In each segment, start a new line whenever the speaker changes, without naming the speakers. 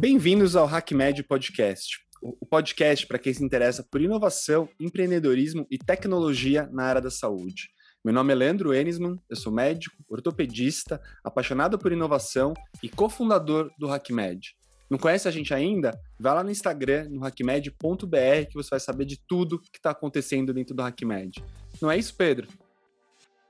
Bem-vindos ao HackMed Podcast, o podcast para quem se interessa por inovação, empreendedorismo e tecnologia na área da saúde. Meu nome é Leandro Enisman, eu sou médico, ortopedista, apaixonado por inovação e cofundador do HackMed. Não conhece a gente ainda? Vai lá no Instagram, no hackmed.br, que você vai saber de tudo que está acontecendo dentro do HackMed. Não é isso, Pedro?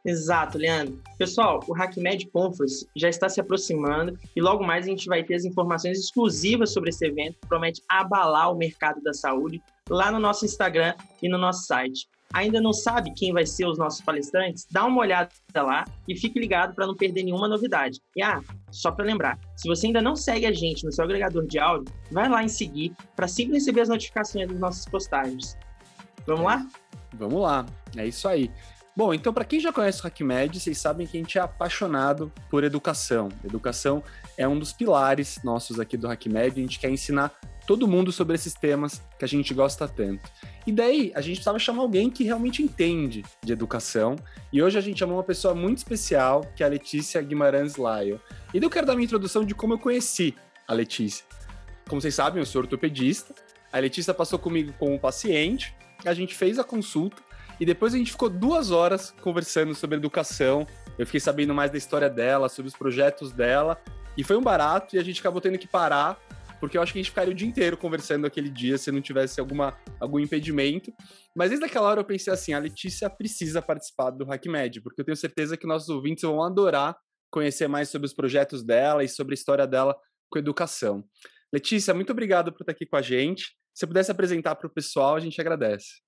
Exato, Leandro. Pessoal, o HackMed Conference já está se aproximando e logo mais a gente vai ter as informações exclusivas sobre esse evento que promete abalar o mercado da saúde lá no nosso Instagram e no nosso site. Ainda não sabe quem vai ser os nossos palestrantes? Dá uma olhada lá e fique ligado para não perder nenhuma novidade. E ah, só para lembrar, se você ainda não segue a gente no seu agregador de áudio, vai lá em seguir para sempre receber as notificações das nossas postagens. Vamos lá?
Vamos lá, é isso aí. Bom, então para quem já conhece o HackMed, vocês sabem que a gente é apaixonado por educação. Educação é um dos pilares nossos aqui do HackMed, a gente quer ensinar todo mundo sobre esses temas que a gente gosta tanto. E daí, a gente precisava chamar alguém que realmente entende de educação, e hoje a gente chamou uma pessoa muito especial, que é a Letícia Guimarães Laio. E eu quero dar uma introdução de como eu conheci a Letícia. Como vocês sabem, eu sou ortopedista, a Letícia passou comigo como paciente, a gente fez a consulta, e depois a gente ficou duas horas conversando sobre educação. Eu fiquei sabendo mais da história dela, sobre os projetos dela. E foi um barato e a gente acabou tendo que parar, porque eu acho que a gente ficaria o dia inteiro conversando aquele dia se não tivesse alguma, algum impedimento. Mas desde aquela hora eu pensei assim: a Letícia precisa participar do HackMed, porque eu tenho certeza que nossos ouvintes vão adorar conhecer mais sobre os projetos dela e sobre a história dela com educação. Letícia, muito obrigado por estar aqui com a gente. Se pudesse apresentar para o pessoal, a gente agradece.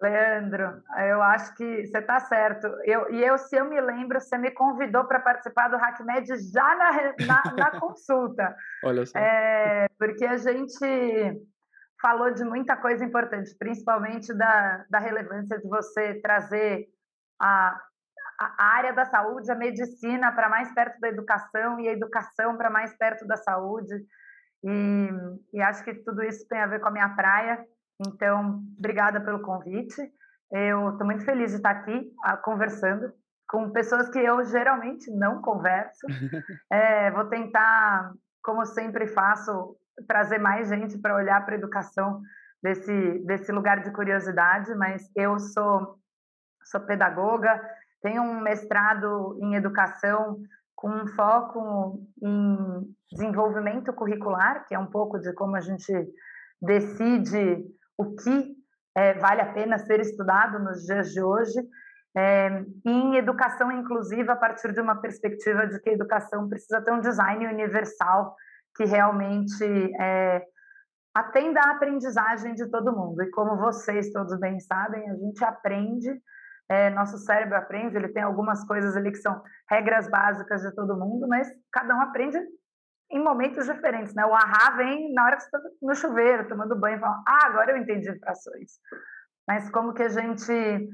Leandro, eu acho que você está certo. Eu, e eu, se eu me lembro, você me convidou para participar do HackMed já na, na, na consulta.
Olha só.
É, porque a gente falou de muita coisa importante, principalmente da, da relevância de você trazer a, a área da saúde, a medicina para mais perto da educação e a educação para mais perto da saúde. E, e acho que tudo isso tem a ver com a minha praia então, obrigada pelo convite. Eu estou muito feliz de estar aqui a, ah, conversando com pessoas que eu geralmente não converso. É, vou tentar, como sempre faço, trazer mais gente para olhar para a educação desse, desse lugar de curiosidade, mas eu sou, sou pedagoga, tenho um mestrado em educação com um foco em desenvolvimento curricular, que é um pouco de como a gente decide o que é, vale a pena ser estudado nos dias de hoje, é, em educação inclusiva, a partir de uma perspectiva de que a educação precisa ter um design universal que realmente é, atenda à aprendizagem de todo mundo. E como vocês todos bem sabem, a gente aprende, é, nosso cérebro aprende, ele tem algumas coisas ali que são regras básicas de todo mundo, mas cada um aprende em momentos diferentes, né? O ahá vem na hora que você está no chuveiro, tomando banho, e fala, ah, agora eu entendi frações. Mas como que a gente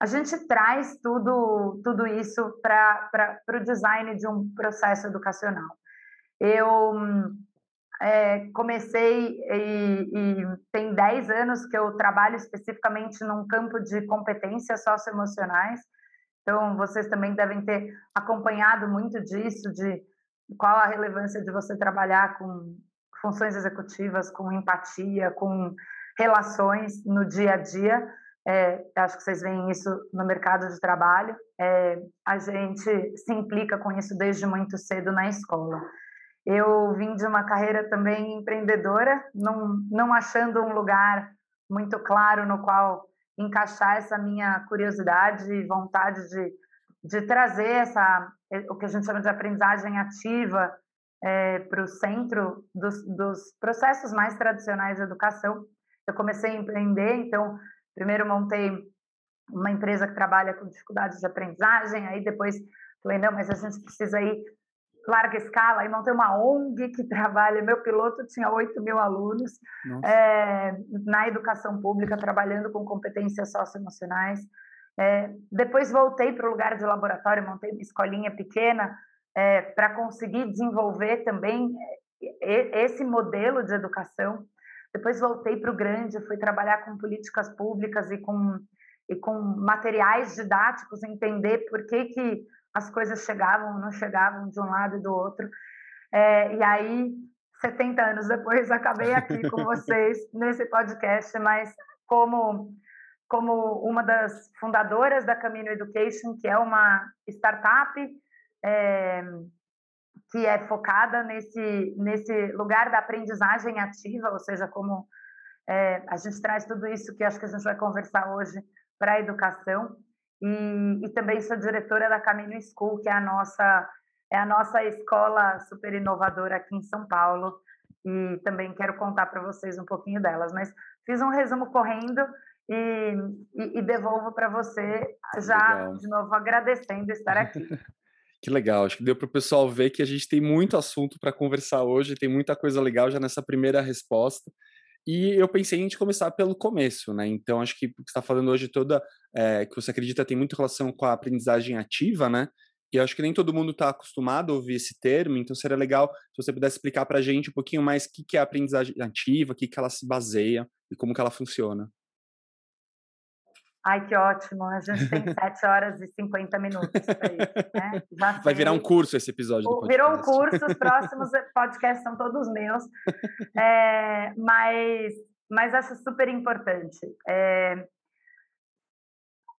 a gente traz tudo tudo isso para o design de um processo educacional. Eu é, comecei e, e, tem 10 anos que eu trabalho especificamente num campo de competências socioemocionais. Então, vocês também devem ter acompanhado muito disso, de qual a relevância de você trabalhar com funções executivas, com empatia, com relações no dia a dia. É, acho que vocês veem isso no mercado de trabalho. É, a gente se implica com isso desde muito cedo na escola. Eu vim de uma carreira também empreendedora, não, não achando um lugar muito claro no qual encaixar essa minha curiosidade e vontade de de trazer essa o que a gente chama de aprendizagem ativa é, para o centro dos, dos, processos mais tradicionais de educação. Eu comecei a empreender, então primeiro montei uma empresa que trabalha com dificuldades de aprendizagem, aí depois falei não, mas a gente precisa ir larga escala, aí montei uma ONG que trabalha, meu piloto tinha 8 mil alunos é, na educação pública, trabalhando com competências socioemocionais, é, depois voltei para o lugar de laboratório, montei uma escolinha pequena é, para conseguir desenvolver também é, esse modelo de educação. Depois voltei para o grande, fui trabalhar com políticas públicas e com, e com materiais didáticos, entender por que, que as coisas chegavam ou não chegavam de um lado e do outro. É, e aí, 70 anos depois, acabei aqui com vocês nesse podcast, mas como como uma das fundadoras da Camino Education, que é uma startup é, que é focada nesse, nesse lugar da aprendizagem ativa, ou seja, como é, a gente traz tudo isso que acho que a gente vai conversar hoje para a educação. E, e, também sou diretora da Camino School, que é a nossa é a nossa escola super inovadora aqui em São Paulo. E também quero contar para vocês um pouquinho delas. Mas fiz um resumo correndo e, e, e devolvo para você já Legal. de novo agradecendo estar aqui.
Que legal, acho que deu para o pessoal ver que a gente tem muito assunto para conversar hoje, tem muita coisa legal já nessa primeira resposta. E eu pensei em a gente começar pelo começo, né? Então, acho que o que você está falando hoje toda, é, que você acredita tem muito relação com a aprendizagem ativa, né? E acho que nem todo mundo está acostumado a ouvir esse termo, então seria legal se você pudesse explicar para a gente um pouquinho mais o que, que é a aprendizagem ativa, o que, que ela se baseia e como que ela funciona.
Ai, que ótimo. A gente tem 7 horas e 50 minutos para isso. Né?
Vai virar um curso esse episódio do
podcast. Virou um curso, os próximos podcasts são todos meus. É, mas, mas acho super importante. É,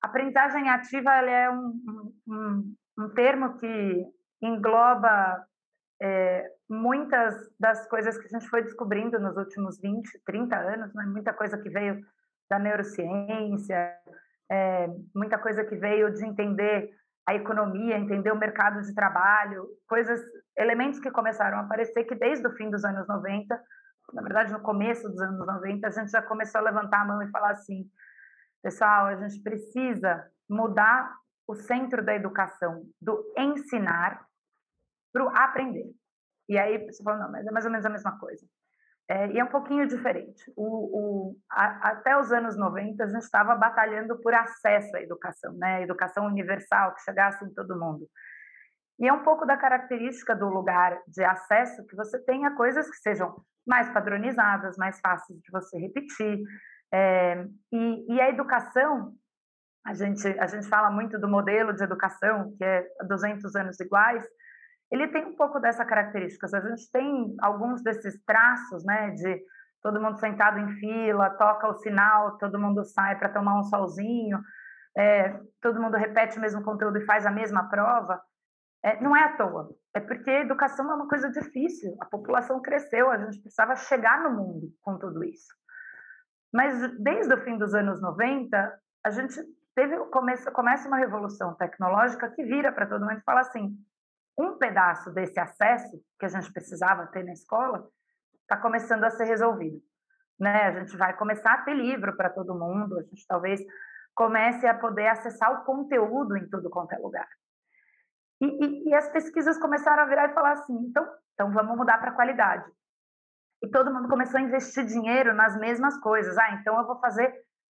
aprendizagem ativa é um, um, um, termo que engloba é, muitas das coisas que a gente foi descobrindo nos últimos 20, 30 anos, né? muita coisa que veio da neurociência, é, muita coisa que veio de entender a economia, entender o mercado de trabalho, coisas, elementos que começaram a aparecer que desde o fim dos anos 90, na verdade no começo dos anos 90, a gente já começou a levantar a mão e falar assim, pessoal, a gente precisa mudar o centro da educação, do ensinar para o aprender. E aí você fala, não, mas é mais ou menos a mesma coisa. É, e é um pouquinho diferente. O, o, a, até os anos 90, a gente estava batalhando por acesso à educação, né? educação universal, que chegasse em todo mundo. E é um pouco da característica do lugar de acesso que você tenha coisas que sejam mais padronizadas, mais fáceis de você repetir. É, e, e, a educação, a gente, a gente fala muito do modelo de educação, que é 200 anos iguais, ele tem um pouco dessa característica. A gente tem alguns desses traços, né, de todo mundo sentado em fila, toca o sinal, todo mundo sai para tomar um solzinho, é, todo mundo repete o mesmo conteúdo e faz a mesma prova. É, não é à toa, é porque educação é uma coisa difícil. A população cresceu, a gente precisava chegar no mundo com tudo isso. Mas desde o fim dos anos 90, a gente teve começa, começa uma revolução tecnológica que vira para todo mundo e fala assim: um pedaço desse acesso que a gente precisava ter na escola está começando a ser resolvido. Né? A gente vai começar a ter livro para todo mundo, a gente talvez comece a poder acessar o conteúdo em tudo quanto é lugar. E, e, e as pesquisas começaram a virar e falar assim, então, então vamos mudar para qualidade. E todo mundo começou a investir dinheiro nas mesmas coisas. Ah, então eu vou fazer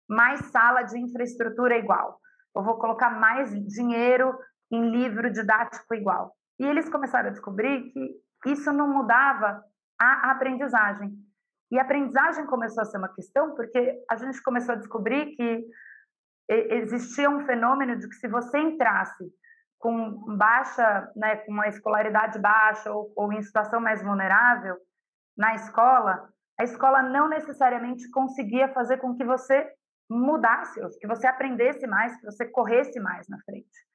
mais sala de infraestrutura igual. Eu vou colocar mais dinheiro em livro didático igual. E eles começaram a descobrir que isso não mudava a aprendizagem. E a aprendizagem começou a ser uma questão porque a gente começou a descobrir que existia um fenômeno de que se você entrasse com baixa, né, com uma escolaridade baixa ou, ou em situação mais vulnerável na escola, a escola não necessariamente conseguia fazer com que você mudasse, que você aprendesse mais, que você corresse mais na frente.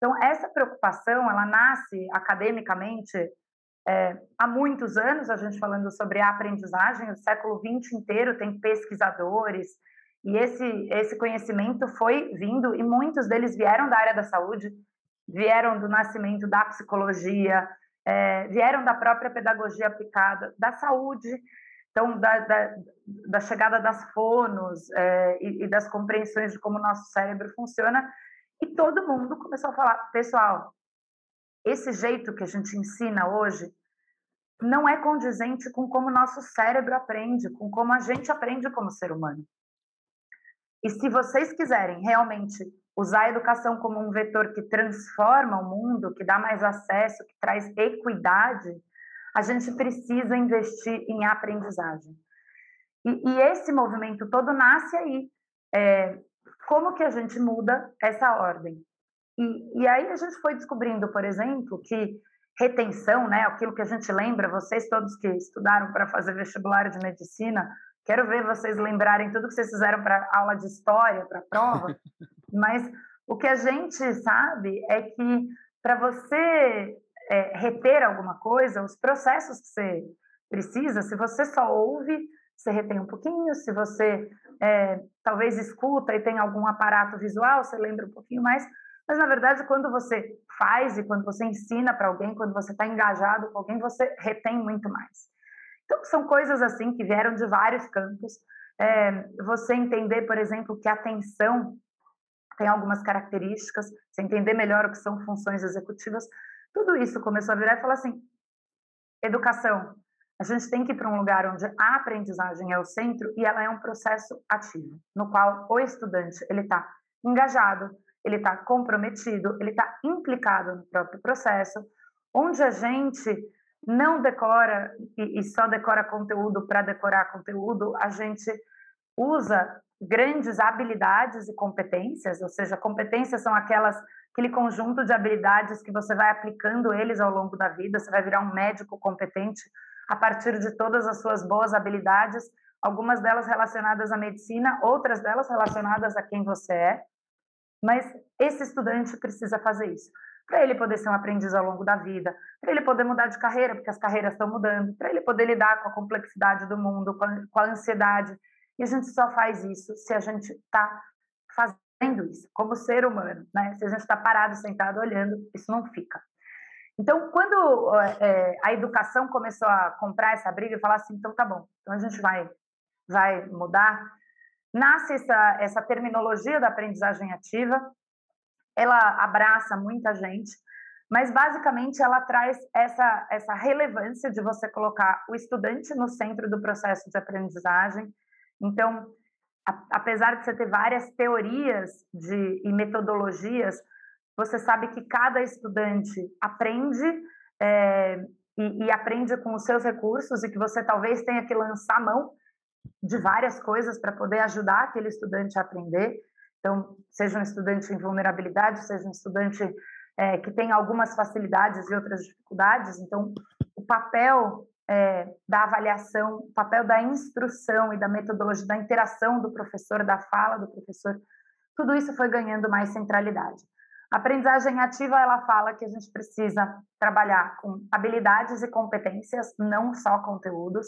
Então, essa preocupação, ela nasce academicamente é, há muitos anos, a gente falando sobre a aprendizagem, o século XX inteiro tem pesquisadores, e esse, esse conhecimento foi vindo, e muitos deles vieram da área da saúde, vieram do nascimento da psicologia, é, vieram da própria pedagogia aplicada, da saúde, então, da, da, da chegada das fonos é, e, e das compreensões de como o nosso cérebro funciona, e todo mundo começou a falar, pessoal, esse jeito que a gente ensina hoje não é condizente com como o nosso cérebro aprende, com como a gente aprende como ser humano. E se vocês quiserem realmente usar a educação como um vetor que transforma o mundo, que dá mais acesso, que traz equidade, a gente precisa investir em aprendizagem. E, e esse movimento todo nasce aí. É, como que a gente muda essa ordem? E, e aí a gente foi descobrindo, por exemplo, que retenção, né? Aquilo que a gente lembra, vocês todos que estudaram para fazer vestibular de medicina, quero ver vocês lembrarem tudo que vocês fizeram para aula de história, para prova. Mas o que a gente sabe é que para você é, reter alguma coisa, os processos que você precisa, se você só ouve, você retém um pouquinho, se você é, talvez escuta e tem algum aparato visual, você lembra um pouquinho mais, mas na verdade, quando você faz e quando você ensina para alguém, quando você está engajado com alguém, você retém muito mais. Então, são coisas assim que vieram de vários campos. É, você entender, por exemplo, que a atenção tem algumas características, você entender melhor o que são funções executivas, tudo isso começou a virar e falar assim: educação. A gente tem que ir para um lugar onde a aprendizagem é o centro e ela é um processo ativo, no qual o estudante ele está engajado, ele está comprometido, ele está implicado no próprio processo, onde a gente não decora e, só decora conteúdo para decorar conteúdo, a gente usa grandes habilidades e competências, ou seja, competências são aquelas aquele conjunto de habilidades que você vai aplicando eles ao longo da vida, você vai virar um médico competente a partir de todas as suas boas habilidades, algumas delas relacionadas à medicina, outras delas relacionadas a quem você é. Mas esse estudante precisa fazer isso. Para ele poder ser um aprendiz ao longo da vida, para ele poder mudar de carreira, porque as carreiras estão mudando, para ele poder lidar com a complexidade do mundo, com a, ansiedade. E a gente só faz isso se a gente está fazendo isso, como ser humano. Né? Se a gente está parado, sentado, olhando, isso não fica. Então, quando é, a educação começou a comprar essa briga e falar assim, então tá bom, então a gente vai, vai mudar, nasce essa, essa terminologia da aprendizagem ativa, ela abraça muita gente, mas basicamente ela traz essa, essa relevância de você colocar o estudante no centro do processo de aprendizagem. Então, a, apesar de você ter várias teorias de, e metodologias, você sabe que cada estudante aprende é, e, e aprende com os seus recursos e que você talvez tenha que lançar mão de várias coisas para poder ajudar aquele estudante a aprender. Então, seja um estudante em vulnerabilidade, seja um estudante é, que tem algumas facilidades e outras dificuldades. Então, o papel é, da avaliação, o papel da instrução e da metodologia, da interação do professor, da fala do professor, tudo isso foi ganhando mais centralidade. A aprendizagem ativa, ela fala que a gente precisa trabalhar com habilidades e competências, não só conteúdos,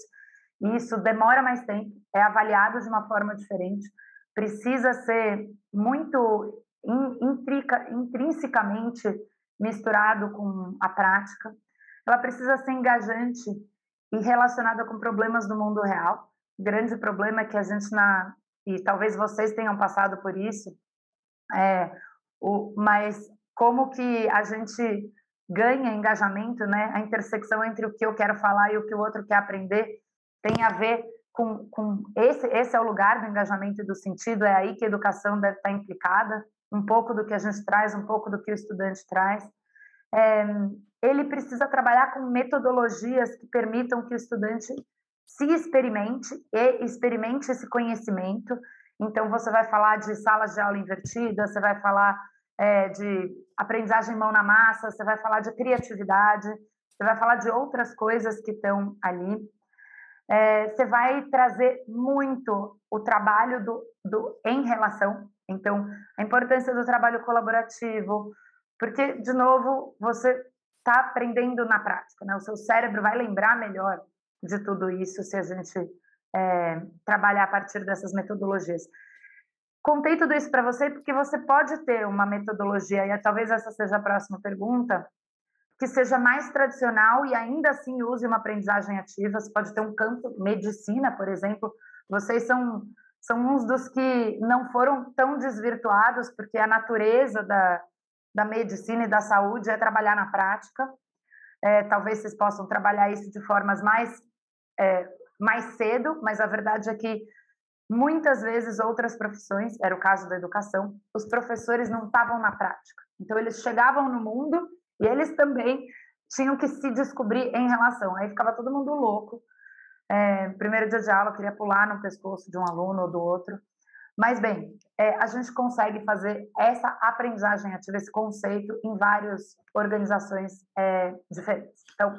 e isso demora mais tempo, é avaliado de uma forma diferente, precisa ser muito intrica, intrinsecamente misturado com a prática, ela precisa ser engajante e relacionada com problemas do mundo real. O grande problema é que a gente na e talvez vocês tenham passado por isso, é, o, mas como que a gente ganha engajamento, né? A intersecção entre o que eu quero falar e o que o outro quer aprender tem a ver com, com esse, esse é o lugar do engajamento e do sentido, é aí que a educação deve estar implicada, um pouco do que a gente traz, um pouco do que o estudante traz. É, ele precisa trabalhar com metodologias que permitam que o estudante se experimente e experimente esse conhecimento. Então, você vai falar de salas de aula invertida, você vai falar é, de aprendizagem mão na massa, você vai falar de criatividade, você vai falar de outras coisas que estão ali é, você vai trazer muito o trabalho do, do em relação. Então, a importância do trabalho colaborativo, porque, de novo, você está aprendendo na prática, né? O seu cérebro vai lembrar melhor de tudo isso se a gente é, trabalhar a partir dessas metodologias. Contei tudo isso para você porque você pode ter uma metodologia, e talvez essa seja a próxima pergunta, que seja mais tradicional e ainda assim use uma aprendizagem ativa. Você pode ter um campo, medicina, por exemplo. Vocês são, são uns dos que não foram tão desvirtuados, porque a natureza da, da medicina e da saúde é trabalhar na prática. É, talvez vocês possam trabalhar isso de formas mais, é, mais cedo, mas a verdade é que muitas vezes outras profissões, era o caso da educação, os professores não estavam na prática. Então, eles chegavam no mundo e eles também tinham que se descobrir em relação. Aí ficava todo mundo louco. É, primeiro dia de aula, queria pular no pescoço de um aluno ou do outro. Mas, bem, é, a gente consegue fazer essa aprendizagem ativa, esse conceito, em várias organizações é, diferentes. Então,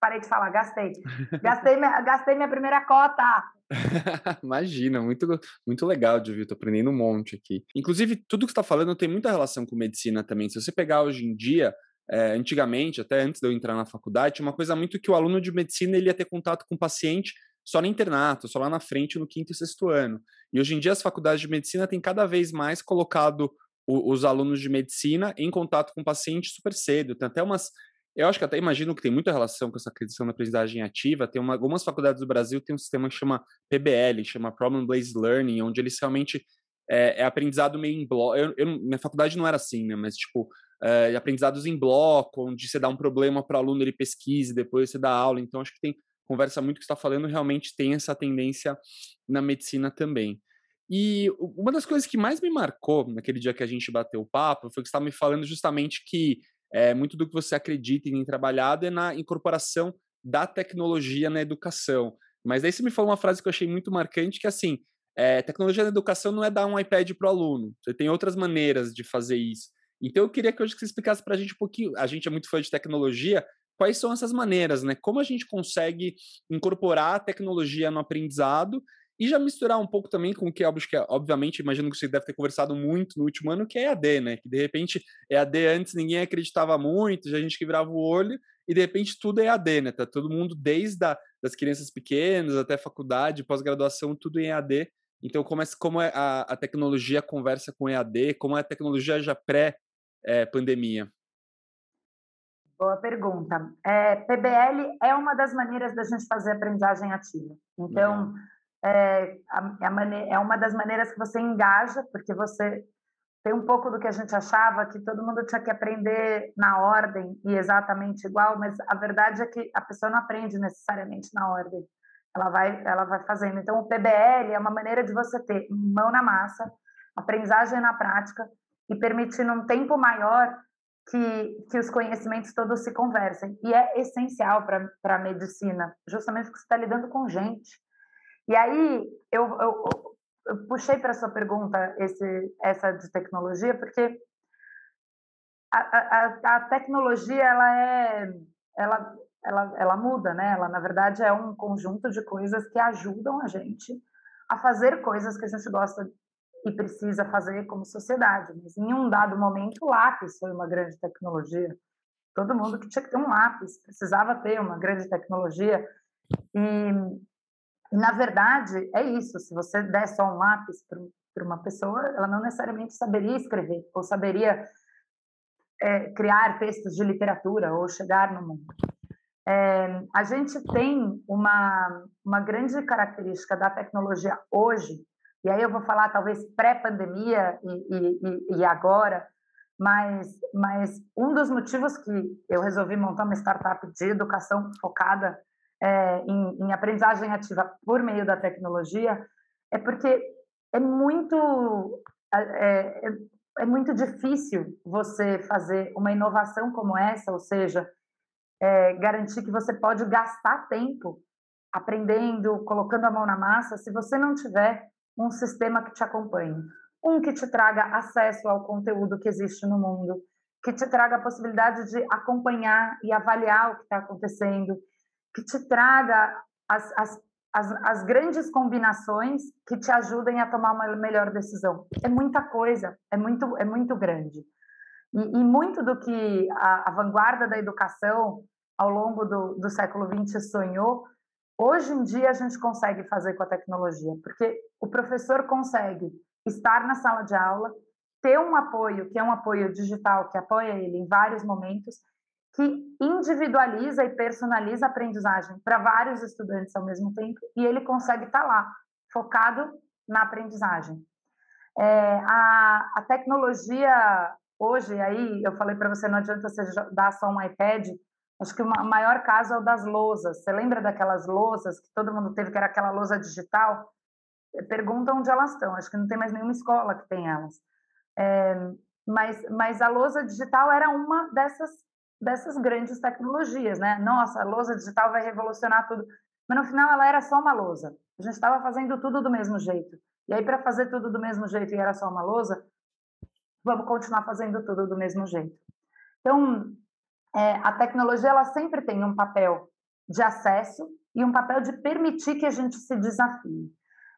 parei de falar, gastei. Gastei, minha, gastei minha primeira cota.
Imagina, muito, muito legal de ouvir, tô aprendendo um monte aqui. Inclusive, tudo que você está falando tem muita relação com medicina também. Se você pegar hoje em dia, é, antigamente, até antes de eu entrar na faculdade, tinha uma coisa muito que o aluno de medicina ele ia ter contato com o paciente só no internato, só lá na frente, no quinto e sexto ano. E hoje em dia as faculdades de medicina têm cada vez mais colocado o, os alunos de medicina em contato com o paciente super cedo. Tem até umas eu acho que até imagino que tem muita relação com essa questão da aprendizagem ativa. Tem uma, algumas faculdades do Brasil tem um sistema que chama PBL, chama Problem Based Learning, onde eles realmente é, é aprendizado meio em bloco. Eu, eu, minha faculdade não era assim, né? Mas tipo é, aprendizados em bloco, onde você dá um problema para o aluno ele pesquise, depois você dá aula. Então acho que tem conversa muito que está falando realmente tem essa tendência na medicina também. E uma das coisas que mais me marcou naquele dia que a gente bateu o papo foi que você estava me falando justamente que é, muito do que você acredita em trabalhado é na incorporação da tecnologia na educação. Mas daí você me falou uma frase que eu achei muito marcante, que é assim, é, tecnologia na educação não é dar um iPad para o aluno, você tem outras maneiras de fazer isso. Então eu queria que hoje você explicasse para a gente um pouquinho, a gente é muito fã de tecnologia, quais são essas maneiras, né? Como a gente consegue incorporar a tecnologia no aprendizado e já misturar um pouco também com o que, que obviamente, imagino que você deve ter conversado muito no último ano, que é EAD, né? Que de repente EAD antes ninguém acreditava muito, já a gente que virava o olho, e de repente tudo é EAD, né? Tá todo mundo, desde a, das crianças pequenas até faculdade, pós-graduação, tudo em EAD. Então, como, é, como é a, a tecnologia conversa com EAD, como é a tecnologia já pré-pandemia?
Boa pergunta. É, PBL é uma das maneiras da gente fazer aprendizagem ativa. Então, uhum é, a, é a é uma das maneiras que você engaja, porque você tem um pouco do que a gente achava que todo mundo tinha que aprender na ordem e exatamente igual, mas a verdade é que a pessoa não aprende necessariamente na ordem. Ela vai, ela vai fazendo. Então, o PBL é uma maneira de você ter mão na massa, aprendizagem na prática e permitindo um tempo maior que, que os conhecimentos todos se conversem. E é essencial para a medicina, justamente porque você está lidando com gente. E aí eu, eu, eu puxei para sua pergunta esse, essa de tecnologia, porque a, a, a, tecnologia ela é ela, ela, ela muda, né? Ela na verdade é um conjunto de coisas que ajudam a gente a fazer coisas que a gente gosta e precisa fazer como sociedade. Mas em um dado momento, o lápis foi uma grande tecnologia. Todo mundo que tinha que ter um lápis precisava ter uma grande tecnologia. E e, na verdade, é isso. Se você der só um lápis para uma pessoa, ela não necessariamente saberia escrever, ou saberia é, criar textos de literatura, ou chegar no mundo. É, a gente tem uma, uma grande característica da tecnologia hoje, e aí eu vou falar talvez pré-pandemia e, e, e, agora, mas, mas um dos motivos que eu resolvi montar uma startup de educação focada é, em, em, aprendizagem ativa por meio da tecnologia é porque é muito é, é, é muito difícil você fazer uma inovação como essa, ou seja, é, garantir que você pode gastar tempo aprendendo, colocando a mão na massa, se você não tiver um sistema que te acompanhe, um que te traga acesso ao conteúdo que existe no mundo, que te traga a possibilidade de acompanhar e avaliar o que está acontecendo, que te traga as, as, as, as, grandes combinações que te ajudem a tomar uma melhor decisão. É muita coisa, é muito, é muito grande. E, e muito do que a, a, vanguarda da educação ao longo do, do século XX sonhou, hoje em dia a gente consegue fazer com a tecnologia, porque o professor consegue estar na sala de aula, ter um apoio, que é um apoio digital, que apoia ele em vários momentos, que individualiza e personaliza a aprendizagem para vários estudantes ao mesmo tempo e ele consegue estar tá lá, focado na aprendizagem. É, a, a, tecnologia hoje, aí eu falei para você, não adianta você dar só um iPad, acho que o maior caso é o das lousas. Você lembra daquelas lousas que todo mundo teve, que era aquela lousa digital? Pergunta onde elas estão, acho que não tem mais nenhuma escola que tem elas. É, mas, mas a lousa digital era uma dessas dessas grandes tecnologias, né? Nossa, a lousa digital vai revolucionar tudo. Mas no final ela era só uma lousa. A gente estava fazendo tudo do mesmo jeito. E aí, para fazer tudo do mesmo jeito e era só uma lousa, vamos continuar fazendo tudo do mesmo jeito. Então, é, a tecnologia ela sempre tem um papel de acesso e um papel de permitir que a gente se desafie.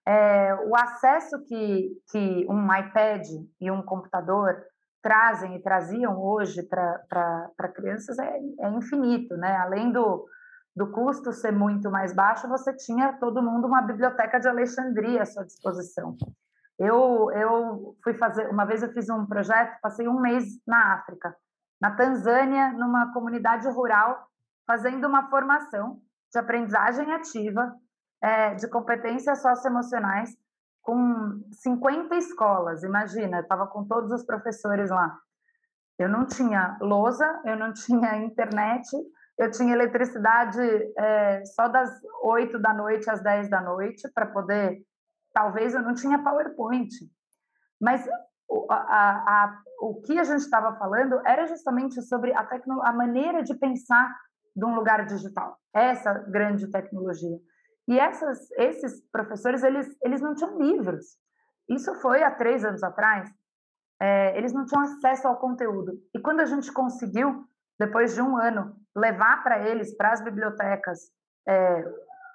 É, o acesso que, que um iPad e um computador trazem e traziam hoje para crianças é, é, infinito, né? Além do, do custo ser muito mais baixo, você tinha todo mundo uma biblioteca de Alexandria à sua disposição. Eu, eu fui fazer, uma vez eu fiz um projeto, passei um mês na África, na Tanzânia, numa comunidade rural, fazendo uma formação de aprendizagem ativa, é, de competências socioemocionais, com 50 escolas. Imagina, eu estava com todos os professores lá. Eu não tinha lousa, eu não tinha internet, eu tinha eletricidade é, só das 8 da noite às 10 da noite para poder. Talvez eu não tinha PowerPoint, mas a, a, a, o que a gente estava falando era justamente sobre a, tecno, a maneira de pensar de um lugar digital, essa grande tecnologia. E essas, esses professores, eles, eles não tinham livros. Isso foi há três anos atrás. É, eles não tinham acesso ao conteúdo. E quando a gente conseguiu, depois de um ano, levar para eles, para as bibliotecas, é,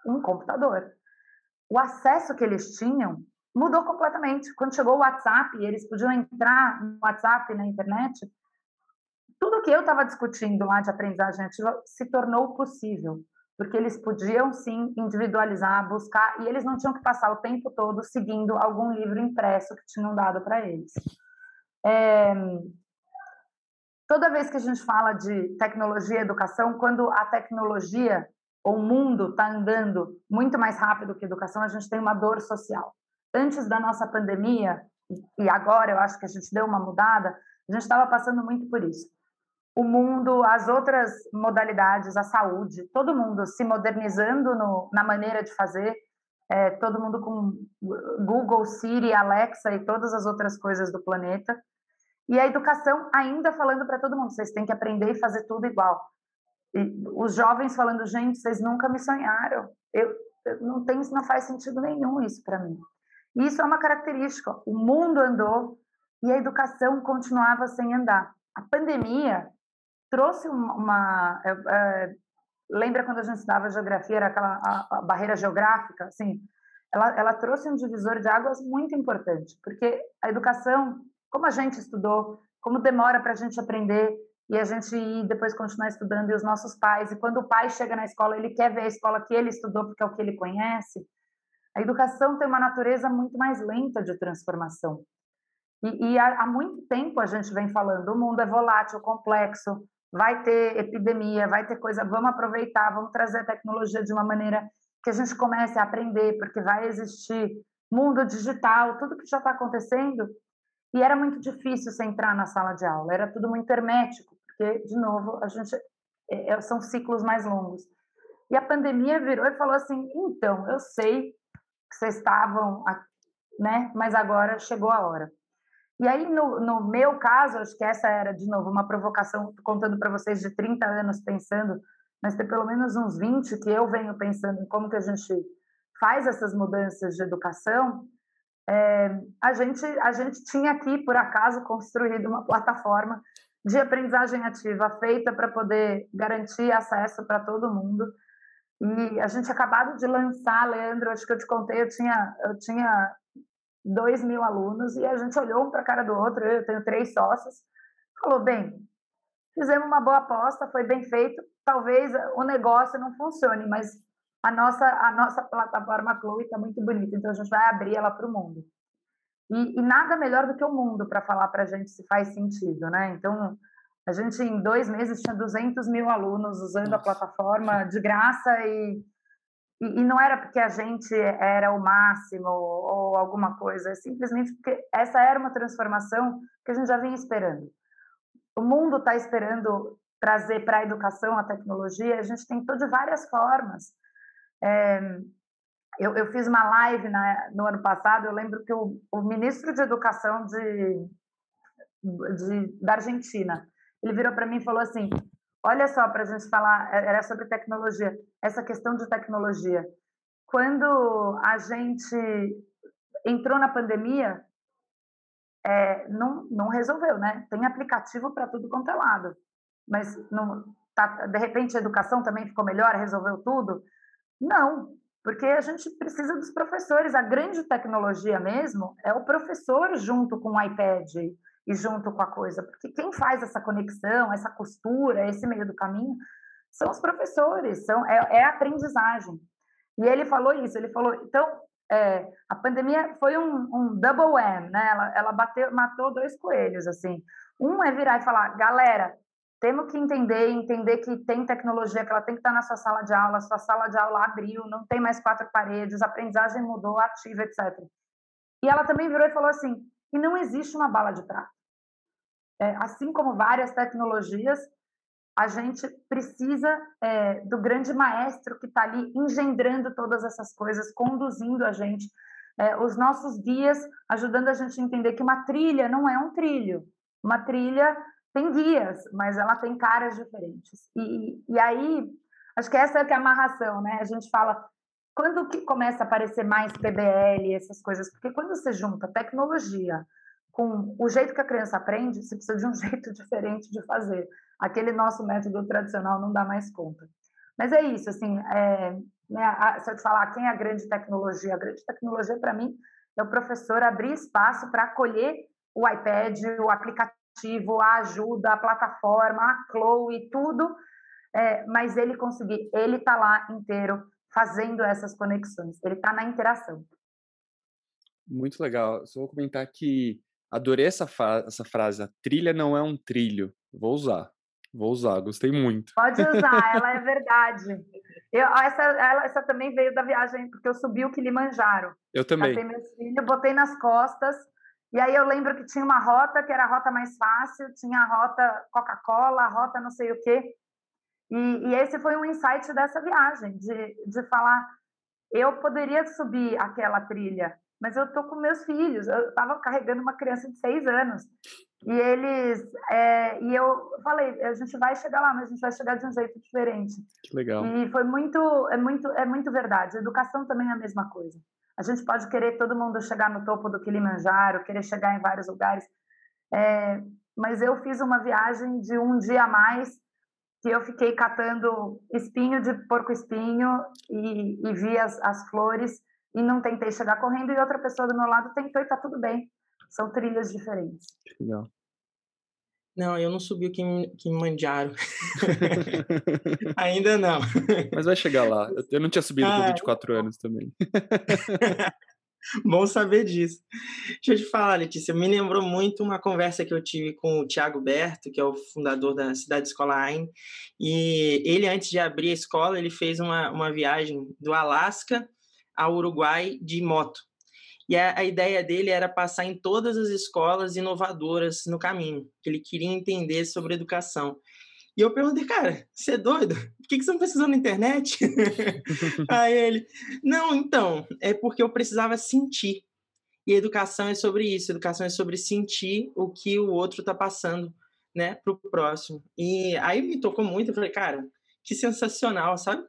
um computador, o acesso que eles tinham mudou completamente. Quando chegou o WhatsApp eles podiam entrar no WhatsApp na internet, tudo que eu estava discutindo lá de aprendizagem ativa se tornou possível, porque eles podiam sim individualizar, buscar, e eles não tinham que passar o tempo todo seguindo algum livro impresso que tinham dado para eles. É, toda vez que a gente fala de tecnologia e educação, quando a tecnologia ou o mundo está andando muito mais rápido que a educação, a gente tem uma dor social. Antes da nossa pandemia, e agora eu acho que a gente deu uma mudada, a gente estava passando muito por isso o mundo, as outras modalidades, a saúde, todo mundo se modernizando no, na maneira de fazer, é, todo mundo com Google, Siri, Alexa e todas as outras coisas do planeta. E a educação ainda falando para todo mundo, vocês têm que aprender e fazer tudo igual. E os jovens falando, gente, vocês nunca me sonharam. Eu, eu não tem, não faz sentido nenhum isso para mim. E isso é uma característica. O mundo andou e a educação continuava sem andar. A pandemia trouxe uma. uma é, é, lembra quando a gente estudava geografia, era aquela a, a barreira geográfica? Assim, ela, ela trouxe um divisor de águas muito importante, porque a educação, como a gente estudou, como demora para a gente aprender e a gente ir depois continuar estudando, e os nossos pais, e quando o pai chega na escola, ele quer ver a escola que ele estudou porque é o que ele conhece. A educação tem uma natureza muito mais lenta de transformação. E, e há, há, muito tempo a gente vem falando: o mundo é volátil, complexo, vai ter epidemia, vai ter coisa, vamos aproveitar, vamos trazer a tecnologia de uma maneira que a gente comece a aprender, porque vai existir mundo digital, tudo que já está acontecendo. E era muito difícil você entrar na sala de aula, era tudo muito hermético, porque, de novo, a gente é, é são ciclos mais longos. E a pandemia virou e falou assim: então, eu sei que vocês estavam, né, mas agora chegou a hora. E aí, no, no meu caso, acho que essa era, de novo, uma provocação, contando para vocês de 30 anos pensando, mas tem pelo menos uns 20 que eu venho pensando em como que a gente faz essas mudanças de educação. É, a, gente, a gente tinha aqui, por acaso, construído uma plataforma de aprendizagem ativa feita para poder garantir acesso para todo mundo. E a gente acabado de lançar, Leandro, acho que eu te contei, eu tinha, eu tinha dois mil alunos e a gente olhou um para a cara do outro. Eu tenho três sócios. Falou: bem, fizemos uma boa aposta, foi bem feito. Talvez o negócio não funcione, mas a nossa, a nossa plataforma Chloe está muito bonita, então a gente vai abrir ela para o mundo. E, e, nada melhor do que o mundo para falar para a gente se faz sentido, né? Então, a gente em dois meses tinha 200 mil alunos usando Nossa. a plataforma de graça e e, e, não era porque a gente era o máximo ou, alguma coisa, é simplesmente porque essa era uma transformação que a gente já vinha esperando. O mundo está esperando trazer para a educação a tecnologia, a gente tentou de várias formas. É, eu, eu, fiz uma live na, no ano passado, eu lembro que o, o ministro de Educação de, de, da Argentina, ele virou para mim e falou assim, Olha só, para a gente falar, é, era sobre tecnologia, essa questão de tecnologia. Quando a gente entrou na pandemia, é, não, não resolveu, né? Tem aplicativo para tudo quanto é lado, mas não, tá, de repente a educação também ficou melhor, resolveu tudo? Não, porque a gente precisa dos professores. A grande tecnologia mesmo é o professor junto com o iPad e junto com a coisa, porque quem faz essa conexão, essa costura, esse meio do caminho, são os professores, são, é, é a aprendizagem. E ele falou isso, ele falou, então, é, a pandemia foi um, um double whammy, né? Ela, ela bateu, matou dois coelhos, assim. Um é virar e falar, galera, temos que entender, entender que tem tecnologia, que ela tem que estar na sua sala de aula, sua sala de aula abriu, não tem mais quatro paredes, a aprendizagem mudou, ativa, etc. E ela também virou e falou assim, e não existe uma bala de prata. É, assim como várias tecnologias, a gente precisa é, do grande maestro que está ali engendrando todas essas coisas, conduzindo a gente, é, os nossos guias ajudando a gente a entender que uma trilha não é um trilho. Uma trilha tem guias, mas ela tem caras diferentes. E, e aí, acho que essa é, que é a amarração, né? A gente fala, quando que começa a aparecer mais PBL, essas coisas? Porque quando você junta tecnologia com o jeito que a criança aprende, você precisa de um jeito diferente de fazer aquele nosso método tradicional não dá mais conta. Mas é isso, assim, é, né, a, se eu te falar quem é a grande tecnologia, a grande tecnologia para mim é o professor abrir espaço para acolher o iPad, o aplicativo, a ajuda, a plataforma, a Chloe, tudo, é, mas ele conseguir, ele está lá inteiro fazendo essas conexões, ele está na interação.
Muito legal. Só vou comentar que adorei essa, essa frase, a trilha não é um trilho. Vou usar. Vou usar, gostei muito.
Pode usar, ela é verdade. Eu, essa, ela, essa também veio da viagem, porque eu subi o Kilimanjaro.
Eu também.
Catei meus filhos, botei nas costas. E aí eu lembro que tinha uma rota que era a rota mais fácil, tinha a rota Coca-Cola, a rota não sei o quê. E, e, esse foi um insight dessa viagem, de, de falar, eu poderia subir aquela trilha, mas eu tô com meus filhos. Eu estava carregando uma criança de seis anos. E eles. É, e eu falei, a gente vai chegar lá, mas a gente vai chegar de um jeito diferente.
Que legal.
E foi muito. É muito, é muito verdade. A educação também é a mesma coisa. A gente pode querer todo mundo chegar no topo do Kilimanjaro, querer chegar em vários lugares. É, mas eu fiz uma viagem de um dia a mais que eu fiquei catando espinho de porco-espinho e, e vi as, as flores e não tentei chegar correndo e outra pessoa do meu lado tentou e tá tudo bem. São trilhas diferentes.
Legal.
Não, eu não subi o Kilimanjaro. Ainda não.
Mas vai chegar lá. Eu não tinha subido ah, com 24 anos também.
Bom saber disso. Deixa eu te falar, Letícia, me lembrou muito uma conversa que eu tive com o Tiago Berto, que é o fundador da Cidade Escola Ain, e ele, antes de abrir a escola, ele fez uma, uma viagem do Alasca ao Uruguai de moto. E a, a, ideia dele era passar em todas as escolas inovadoras no caminho, que ele queria entender sobre educação. E eu perguntei, cara, você é doido? Por que, que você não pesquisou na internet? Aí ele, não, então, é porque eu precisava sentir. E educação é sobre isso, educação é sobre sentir o que o outro está passando, né, para o próximo. E aí me tocou muito, eu falei, cara, que sensacional, sabe?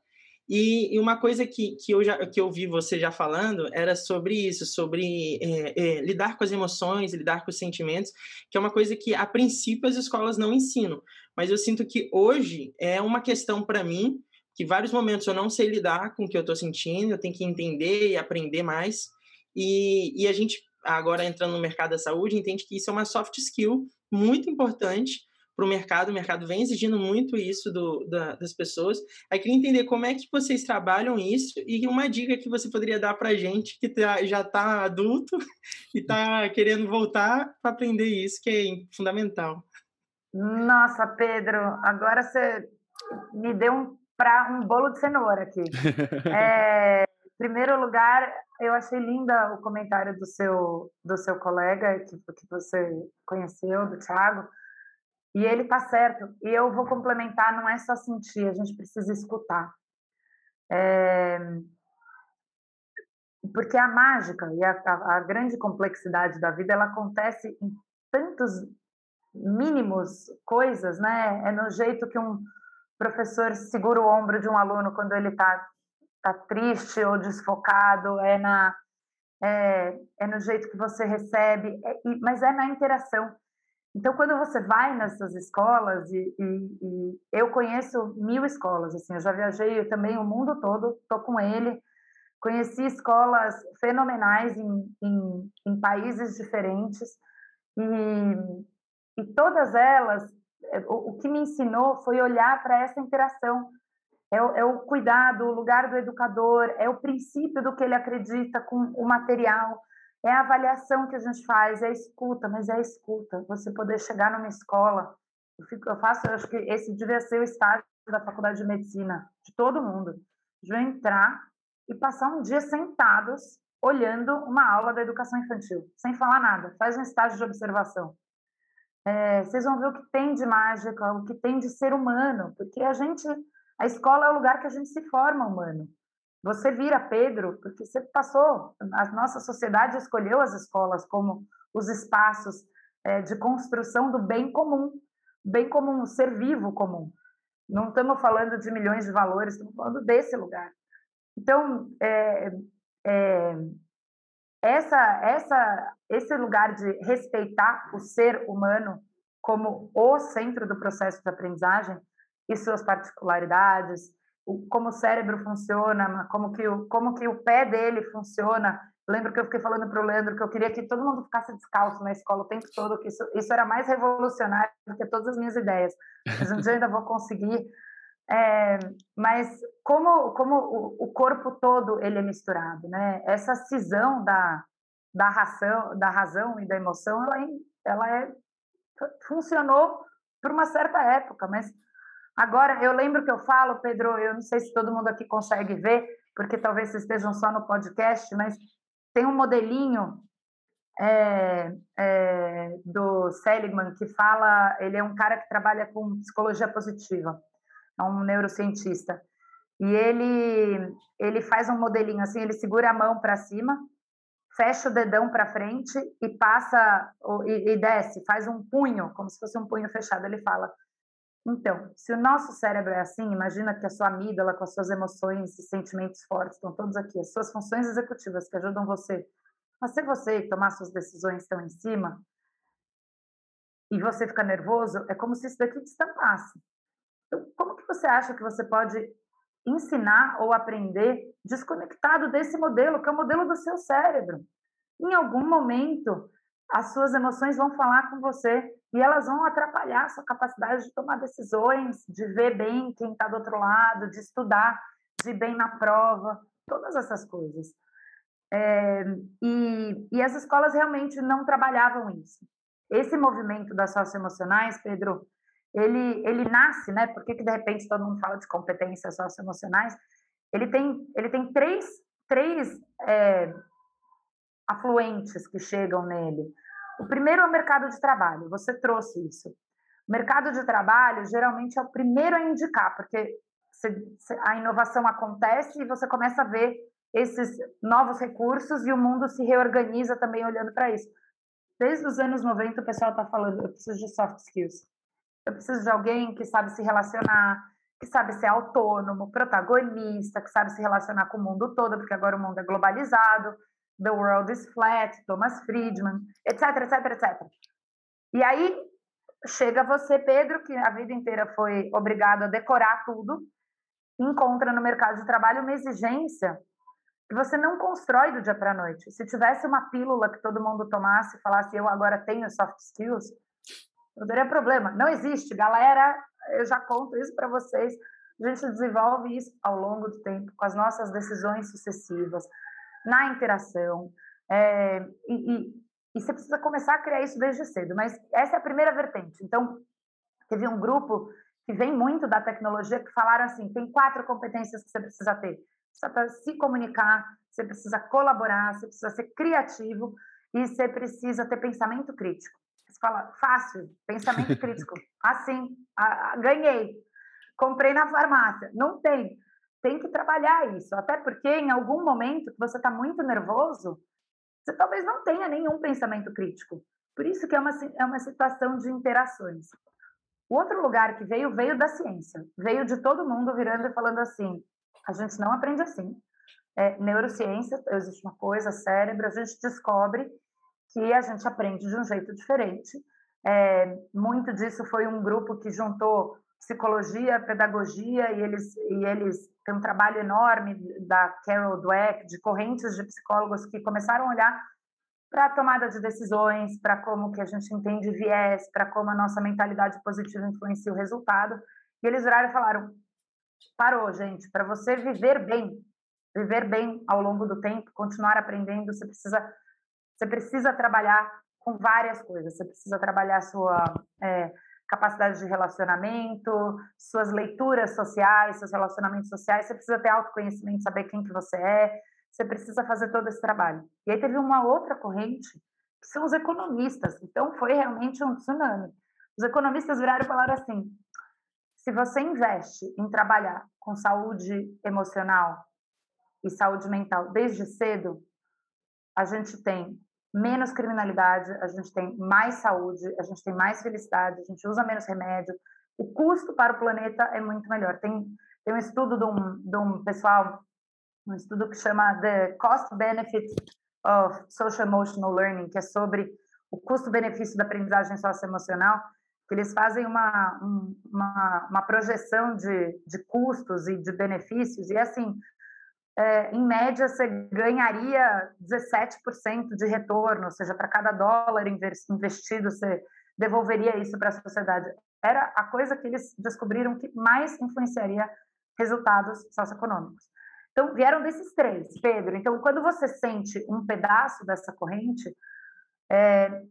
E, e, uma coisa que, que, eu já, que eu vi você já falando era sobre isso, sobre é, é, lidar com as emoções, lidar com os sentimentos, que é uma coisa que, a princípio, as escolas não ensinam. Mas eu sinto que hoje é uma questão para mim, que vários momentos eu não sei lidar com o que eu estou sentindo, eu tenho que entender e aprender mais. E, e a gente, agora entrando no mercado da saúde, entende que isso é uma soft skill muito importante para o mercado, o mercado vem exigindo muito isso do, da, das pessoas. Aí queria entender como é que vocês trabalham isso e uma dica que você poderia dar para a gente que tá, já está adulto e está querendo voltar para aprender isso, que é fundamental.
Nossa, Pedro, agora você me deu um, pra, um bolo de cenoura aqui. É, em primeiro lugar, eu achei linda o comentário do seu, do seu colega que, que você conheceu, do Thiago, e ele está certo. E eu vou complementar, não é só sentir, a gente precisa escutar. É... Porque a mágica e a, a, grande complexidade da vida, ela acontece em tantos mínimos coisas, né? É no jeito que um professor segura o ombro de um aluno quando ele está tá triste ou desfocado, é na é, é no jeito que você recebe, é, mas é na interação. Então, quando você vai nessas escolas, e, e, e, eu conheço mil escolas, assim, eu já viajei também o mundo todo, estou com ele, conheci escolas fenomenais em, em, em países diferentes, e, e todas elas, é, o, o, que me ensinou foi olhar para essa interação, é é o cuidado, o lugar do educador, é o princípio do que ele acredita com o material, é a avaliação que a gente faz, é a escuta, mas é a escuta. Você poder chegar numa escola, eu, fico, eu faço, eu acho que esse devia ser o estágio da faculdade de medicina, de todo mundo, de entrar e passar um dia sentados olhando uma aula da educação infantil, sem falar nada, faz um estágio de observação. É, vocês vão ver o que tem de mágica, o que tem de ser humano, porque a gente, a escola é o lugar que a gente se forma humano. Você vira Pedro porque você passou, a nossa sociedade escolheu as escolas como os espaços é, de construção do bem comum, bem comum, ser vivo comum. Não estamos falando de milhões de valores, estamos falando desse lugar. Então, é, é, essa, essa, esse lugar de respeitar o ser humano como o centro do processo de aprendizagem e suas particularidades, o, como o cérebro funciona, como que o, como que o pé dele funciona. lembro que eu fiquei falando para o Leandro que eu queria que todo mundo ficasse descalço na escola o tempo todo, que isso, isso era mais revolucionário do que todas as minhas ideias. Mas um dia eu ainda vou conseguir. É, mas como, como o, o, corpo todo ele é misturado, né? Essa cisão da, da, razão, da razão e da emoção, ela, é, ela é, funcionou por uma certa época, mas Agora, eu lembro que eu falo, Pedro, eu não sei se todo mundo aqui consegue ver, porque talvez vocês estejam só no podcast, mas tem um modelinho é, é, do Seligman que fala, ele é um cara que trabalha com psicologia positiva, é um neurocientista. E ele, ele faz um modelinho assim, ele segura a mão para cima, fecha o dedão para frente e passa e, e desce, faz um punho, como se fosse um punho fechado. Ele fala: então, se o nosso cérebro é assim, imagina que a sua amígdala, com as suas emoções e sentimentos fortes, estão todos aqui, as suas funções executivas que ajudam você a ser você e tomar suas decisões estão em cima, e você fica nervoso, é como se isso daqui destampasse. Então, como que você acha que você pode ensinar ou aprender desconectado desse modelo, que é o modelo do seu cérebro? Em algum momento, as suas emoções vão falar com você e elas vão atrapalhar a sua capacidade de tomar decisões, de ver bem quem está do outro lado, de estudar, de ir bem na prova, todas essas coisas. É, e, e as escolas realmente não trabalhavam isso. Esse movimento das socioemocionais, Pedro, ele, ele nasce, né? Por que, que de repente todo mundo fala de competências socioemocionais? Ele tem, ele tem três, três é, afluentes que chegam nele. O primeiro é o mercado de trabalho, você trouxe isso. O mercado de trabalho geralmente é o primeiro a indicar, porque a inovação acontece e você começa a ver esses novos recursos e o mundo se reorganiza também olhando para isso. Desde os anos 90 o pessoal está falando, eu preciso de soft skills. Eu preciso de alguém que sabe se relacionar, que sabe ser autônomo, protagonista, que sabe se relacionar com o mundo todo, porque agora o mundo é globalizado, The World is Flat, Thomas Friedman, etc, etc, etc. E aí chega você, Pedro, que a vida inteira foi obrigado a decorar tudo, encontra no mercado de trabalho uma exigência que você não constrói do dia para a noite. Se tivesse uma pílula que todo mundo tomasse e falasse eu agora tenho soft skills, não teria problema. Não existe, galera. Eu já conto isso para vocês. A gente desenvolve isso ao longo do tempo com as nossas decisões sucessivas, na interação. É, e, e, e, você precisa começar a criar isso desde cedo. Mas essa é a primeira vertente. Então, teve um grupo que vem muito da tecnologia que falaram assim: tem quatro competências que você precisa ter. Você precisa se comunicar, você precisa colaborar, você precisa ser criativo e você precisa ter pensamento crítico. Você fala, fácil, pensamento crítico. Assim, a, a, ganhei. Comprei na farmácia. Não tem tem que trabalhar isso, até porque em algum momento que você está muito nervoso, você talvez não tenha nenhum pensamento crítico. Por isso que é uma, é uma situação de interações. O outro lugar que veio, veio da ciência. Veio de todo mundo virando e falando assim, a gente não aprende assim. é, neurociência, existe uma coisa, cérebro, a gente descobre que a gente aprende de um jeito diferente. É, muito disso foi um grupo que juntou psicologia, pedagogia, e eles, e eles têm um trabalho enorme da Carol Dweck, de correntes de psicólogos que começaram a olhar para a tomada de decisões, para como que a gente entende viés, para como a nossa mentalidade positiva influencia o resultado. E eles viraram e falaram: parou, gente, para você viver bem, viver bem ao longo do tempo, continuar aprendendo, você precisa, você precisa trabalhar com várias coisas. Você precisa trabalhar sua é, capacidade de relacionamento, suas leituras sociais, seus relacionamentos sociais. Você precisa ter autoconhecimento, saber quem que você é. Você precisa fazer todo esse trabalho. E aí teve uma outra corrente, que são os economistas. Então, foi realmente um tsunami. Os economistas viraram e falaram assim, se você investe em trabalhar com saúde emocional e saúde mental desde cedo, a gente tem menos criminalidade, a gente tem mais saúde, a gente tem mais felicidade, a gente usa menos remédio, o custo para o planeta é muito melhor. Tem, tem um estudo de um, de um pessoal, um estudo que chama The Cost Benefit of Social Emotional Learning, que é sobre o custo-benefício da aprendizagem socioemocional, que eles fazem uma, uma, uma projeção de, de custos e de benefícios, e assim, é, em média, você ganharia 17% de retorno, ou seja, para cada dólar investido, você devolveria isso para a sociedade. Era a coisa que eles descobriram que mais influenciaria resultados socioeconômicos. Então, vieram desses três, Pedro. Então, quando você sente um pedaço dessa corrente, é,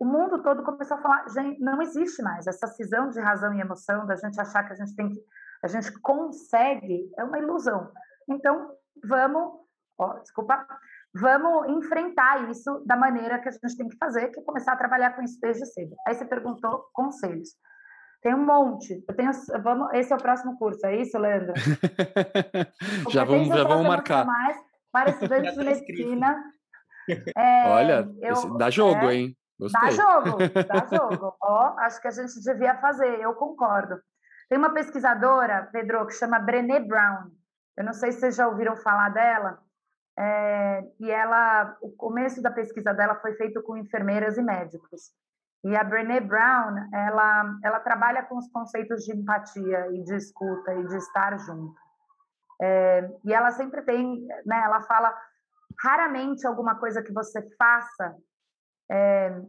o mundo todo começou a falar, gente, não existe mais essa cisão de razão e emoção, da gente achar que a gente tem que, a gente consegue, é uma ilusão. Então, vamos, ó, desculpa, vamos enfrentar isso da maneira que a gente tem que fazer, que é começar a trabalhar com isso desde cedo. Aí você perguntou conselhos. Tem um monte. Eu tenho, vamos, esse é o próximo curso, é isso, Leandro?
já vamos, já vamos marcar.
Mais para estudantes de medicina.
É, Olha, eu, dá jogo, é, hein?
Gostei. Dá jogo, dá jogo. Ó, acho que a gente devia fazer, eu concordo. Tem uma pesquisadora, Pedro, que chama Brené Brown. Eu não sei se vocês já ouviram falar dela. É, e ela, o começo da pesquisa dela foi feito com enfermeiras e médicos. E a Brené Brown, ela, ela trabalha com os conceitos de empatia e de escuta e de estar junto. É, e ela sempre tem, né, ela fala, raramente alguma coisa que você faça é,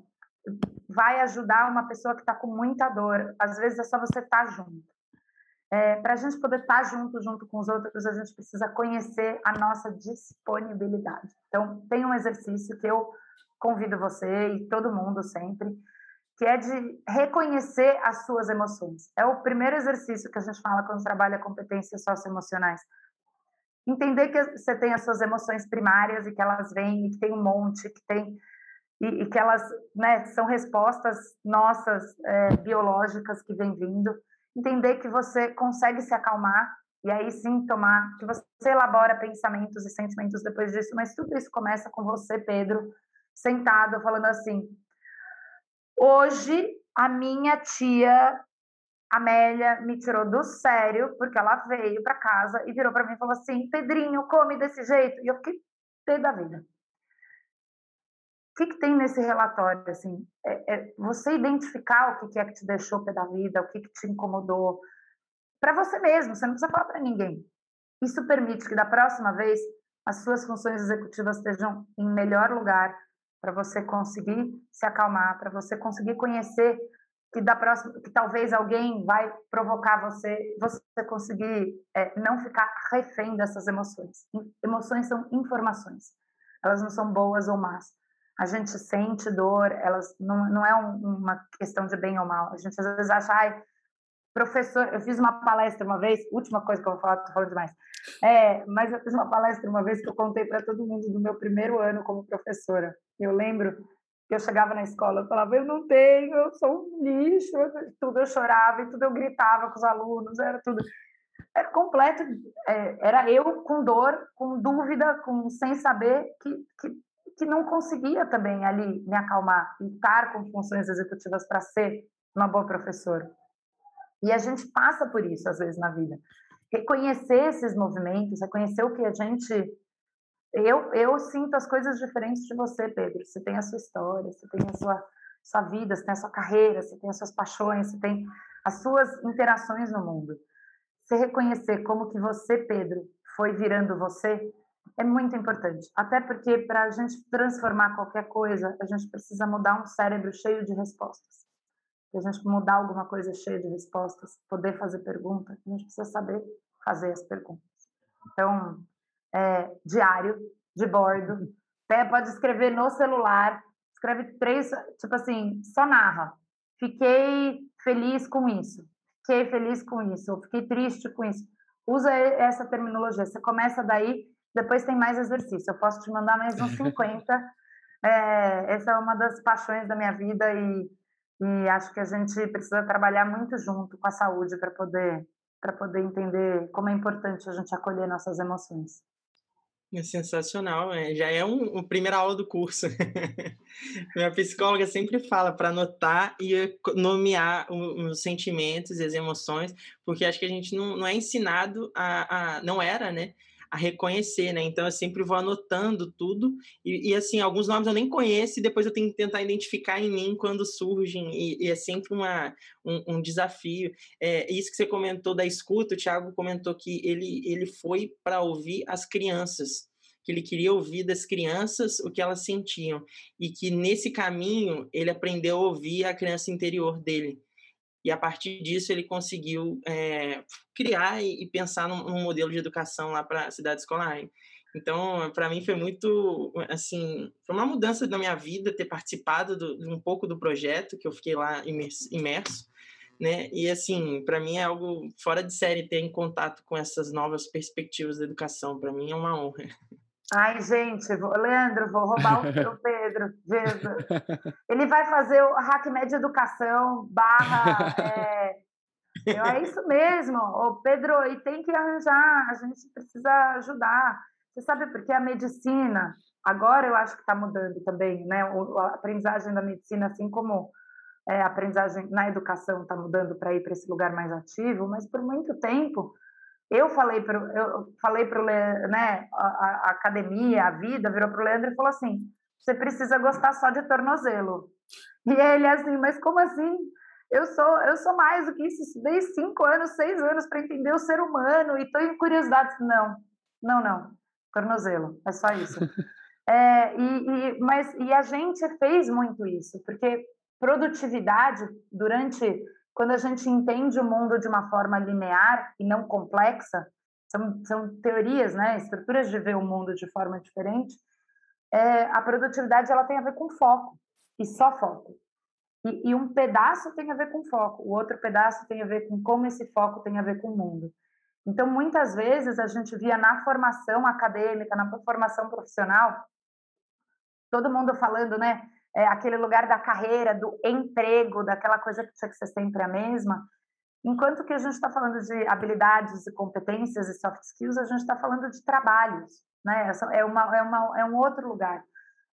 vai ajudar uma pessoa que está com muita dor. Às vezes é só você estar tá junto. É, Para a gente poder estar tá junto, junto com os outros, a gente precisa conhecer a nossa disponibilidade. Então, tem um exercício que eu convido você e todo mundo sempre, que é de reconhecer as suas emoções. É o primeiro exercício que a gente fala quando trabalha competências socioemocionais. Entender que você tem as suas emoções primárias e que elas vêm e que tem um monte, que tem e, e que elas né, são respostas nossas é, biológicas que vêm vindo. Entender que você consegue se acalmar e aí sim tomar, que você elabora pensamentos e sentimentos depois disso, mas tudo isso começa com você, Pedro, sentado, falando assim: hoje a minha tia Amélia me tirou do sério, porque ela veio para casa e virou para mim e falou assim: Pedrinho, come desse jeito. E eu fiquei pé da vida que, que tem nesse relatório? Assim, é, é você identificar o que, que é que te deixou pé da vida, o que, que te incomodou, para você mesmo, você não precisa falar para ninguém. Isso permite que da próxima vez as suas funções executivas estejam em melhor lugar para você conseguir se acalmar, para você conseguir conhecer que da próxima, que talvez alguém vai provocar você, você conseguir é, não ficar refém dessas emoções. Emoções são informações, elas não são boas ou más a gente sente dor, elas não, não é um, uma questão de bem ou mal. A gente às vezes acha, ai, professor, eu fiz uma palestra uma vez, última coisa que eu vou falar, tô falando demais. É, mas eu fiz uma palestra uma vez que eu contei para todo mundo do meu primeiro ano como professora. Eu lembro que eu chegava na escola, eu falava, eu não tenho, eu sou um lixo, tudo eu chorava e tudo eu gritava com os alunos, era tudo era completo, é, era eu com dor, com dúvida, com sem saber que, que que não conseguia também ali me acalmar e estar com funções executivas para ser uma boa professora. E a gente passa por isso às vezes na vida. reconhecer esses movimentos, reconhecer o que a gente. Eu, eu sinto as coisas diferentes de você, Pedro. Você tem a sua história, você tem a sua, sua vida, você tem a sua carreira, você tem as suas paixões, você tem as suas interações no mundo. Você reconhecer como que você, Pedro, foi virando você, é muito importante. Até porque para a gente transformar qualquer coisa, a gente precisa mudar um cérebro cheio de respostas. Para a gente mudar alguma coisa cheia de respostas, poder fazer pergunta, a gente precisa saber fazer as perguntas. Então, é, diário, de bordo, até pode escrever no celular, escreve três, tipo assim, só narra. Fiquei feliz com isso, fiquei feliz com isso, ou fiquei triste com isso. Usa essa terminologia. Você começa daí, depois tem mais exercício. Eu posso te mandar mais uns 50. É, essa é uma das paixões da minha vida e, e acho que a gente precisa trabalhar muito junto com a saúde para poder para poder entender como é importante a gente acolher nossas emoções.
É sensacional, é, já é um, primeira aula do curso. Minha psicóloga sempre fala para anotar e nomear os sentimentos e as emoções, porque acho que a gente não, não é ensinado a, a, não era, né, a reconhecer, né? Então eu sempre vou anotando tudo e, e, assim alguns nomes eu nem conheço e depois eu tenho que tentar identificar em mim quando surgem e, e é sempre uma, um, um desafio. É, isso que você comentou da escuta, o Thiago comentou que ele ele foi para ouvir as crianças que ele queria ouvir das crianças o que elas sentiam e que nesse caminho ele aprendeu a ouvir a criança interior dele e a partir disso ele conseguiu é, criar e, pensar num, num, modelo de educação lá para a cidade escolar. Então, para mim foi muito, assim, foi uma mudança na minha vida ter participado do, de um pouco do projeto, que eu fiquei lá imerso, imerso né? E, assim, para mim é algo fora de série ter em contato com essas novas perspectivas da educação. Para mim é uma honra.
Ai, gente, vou, Leandro, vou roubar o, o Pedro. Jesus. Ele vai fazer o Hack Média Educação barra. É, é isso mesmo, o Pedro, e tem que arranjar, a gente precisa ajudar. Você sabe porque a medicina, agora eu acho que está mudando também, né? A aprendizagem da medicina, assim como é, a aprendizagem na educação está mudando para ir para esse lugar mais ativo, mas por muito tempo eu falei para eu falei para né, a, a, academia, a vida virou para o Leandro e falou assim: você precisa gostar só de tornozelo. E ele assim, mas como assim? Eu sou eu sou mais do que isso. Estudei cinco anos, seis anos para entender o ser humano e estou em curiosidade. Não, não, não. Tornozelo, é só isso. é, e, e, mas e a gente fez muito isso, porque produtividade durante quando a gente entende o mundo de uma forma linear e não complexa, são, são teorias, né, estruturas de ver o mundo de forma diferente, é, a produtividade ela tem a ver com foco, e só foco. E, e, um pedaço tem a ver com foco, o outro pedaço tem a ver com como esse foco tem a ver com o mundo. Então, muitas vezes, a gente via na formação acadêmica, na formação profissional, todo mundo falando, né? É, aquele lugar da carreira, do emprego, daquela coisa que tinha que ser sempre a mesma. Enquanto que a gente está falando de habilidades e competências e soft skills, a gente está falando de trabalhos, né? É, uma, é, uma, é um outro lugar.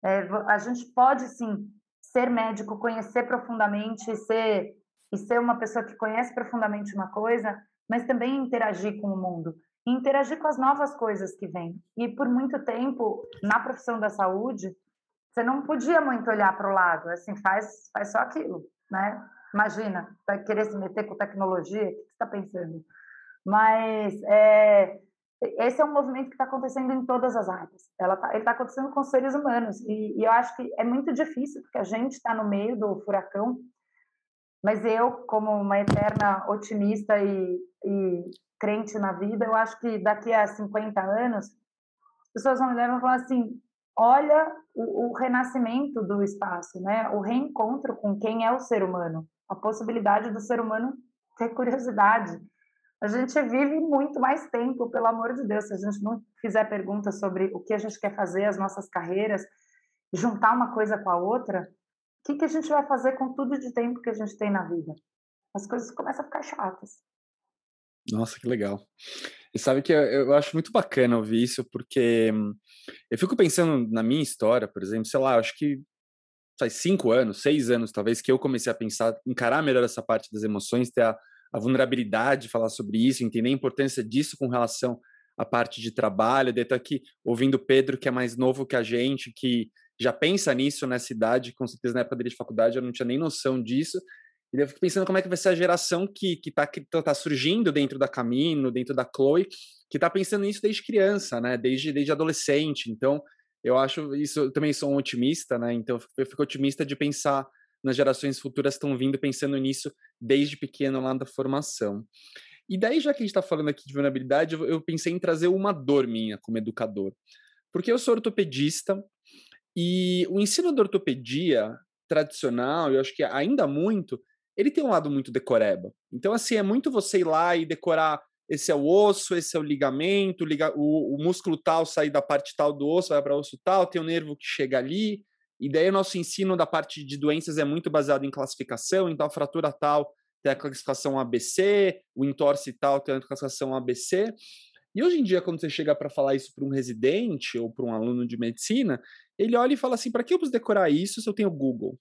É, a gente pode, sim, ser médico, conhecer profundamente e ser, e ser uma pessoa que conhece profundamente uma coisa, mas também interagir com o mundo. Interagir com as novas coisas que vêm. E por muito tempo, na profissão da saúde, você não podia muito olhar para o lado, assim, faz, faz só aquilo, né? Imagina, vai querer se meter com tecnologia, o que você está pensando? Mas é, esse é um movimento que está acontecendo em todas as áreas. Ela tá, ele está acontecendo com os seres humanos. E, e, eu acho que é muito difícil, porque a gente está no meio do furacão. Mas eu, como uma eterna otimista e, e crente na vida, eu acho que daqui a 50 anos, as pessoas vão levar e vão falar assim: olha o, o, renascimento do espaço, né? O reencontro com quem é o ser humano, a possibilidade do ser humano ter curiosidade. A gente vive muito mais tempo, pelo amor de Deus, se a gente não fizer perguntas sobre o que a gente quer fazer, as nossas carreiras, juntar uma coisa com a outra, o que, que a gente vai fazer com tudo de tempo que a gente tem na vida? As coisas começam a ficar chatas.
Nossa, que legal. E sabe que eu, eu, acho muito bacana ouvir isso, porque eu fico pensando na minha história, por exemplo, sei lá, acho que faz cinco anos, seis anos talvez, que eu comecei a pensar, encarar melhor essa parte das emoções, ter a, a vulnerabilidade, falar sobre isso, entender a importância disso com relação à parte de trabalho. Eu estou aqui ouvindo Pedro, que é mais novo que a gente, que já pensa nisso nessa idade, com certeza na época dele de faculdade eu não tinha nem noção disso. E eu fico pensando como é que vai ser a geração que está que tá, tá surgindo dentro da Camino, dentro da Chloe, que está pensando nisso desde criança, né? Desde, desde adolescente. Então, eu acho isso, eu também sou um otimista, né? Então, eu fico otimista de pensar nas gerações futuras estão vindo pensando nisso desde pequeno lá da formação. E daí, já que a gente está falando aqui de vulnerabilidade, eu, eu pensei em trazer uma dor minha como educador. Porque eu sou ortopedista e o ensino da ortopedia tradicional, eu acho que ainda muito, ele tem um lado muito decoreba. Então, assim, é muito você ir lá e decorar esse é o osso, esse é o ligamento, liga, o, o músculo tal sai da parte tal do osso, vai para o osso tal, tem o nervo que chega ali. E daí o nosso ensino da parte de doenças é muito baseado em classificação, então a fratura tal tem a classificação ABC, o entorse tal tem a classificação ABC. E hoje em dia, quando você chega para falar isso para um residente ou para um aluno de medicina, ele olha e fala assim: para que eu preciso decorar isso se eu tenho Google?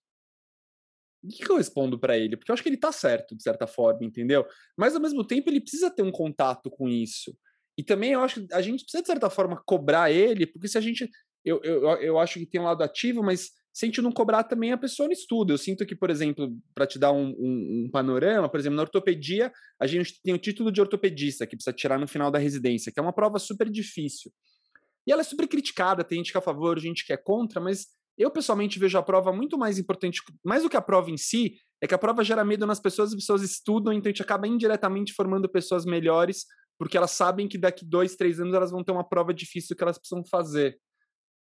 O que, eu respondo para ele? Porque eu acho que ele tá certo, de certa forma, entendeu? Mas ao mesmo tempo ele precisa ter um contato com isso. E também eu acho que a gente precisa, de certa forma, cobrar ele, porque se a gente. Eu, eu, eu acho que tem um lado ativo, mas se a gente não cobrar também, a pessoa não estuda. Eu sinto que, por exemplo, para te dar um, um, um, panorama, por exemplo, na ortopedia, a gente tem o título de ortopedista, que precisa tirar no final da residência, que é uma prova super difícil. E ela é super criticada, tem gente que é a favor, gente que é contra, mas eu, pessoalmente, vejo a prova muito mais importante, mais do que a prova em si, é que a prova gera medo nas pessoas, as pessoas estudam, então a gente acaba indiretamente formando pessoas melhores, porque elas sabem que daqui dois, três anos elas vão ter uma prova difícil que elas precisam fazer.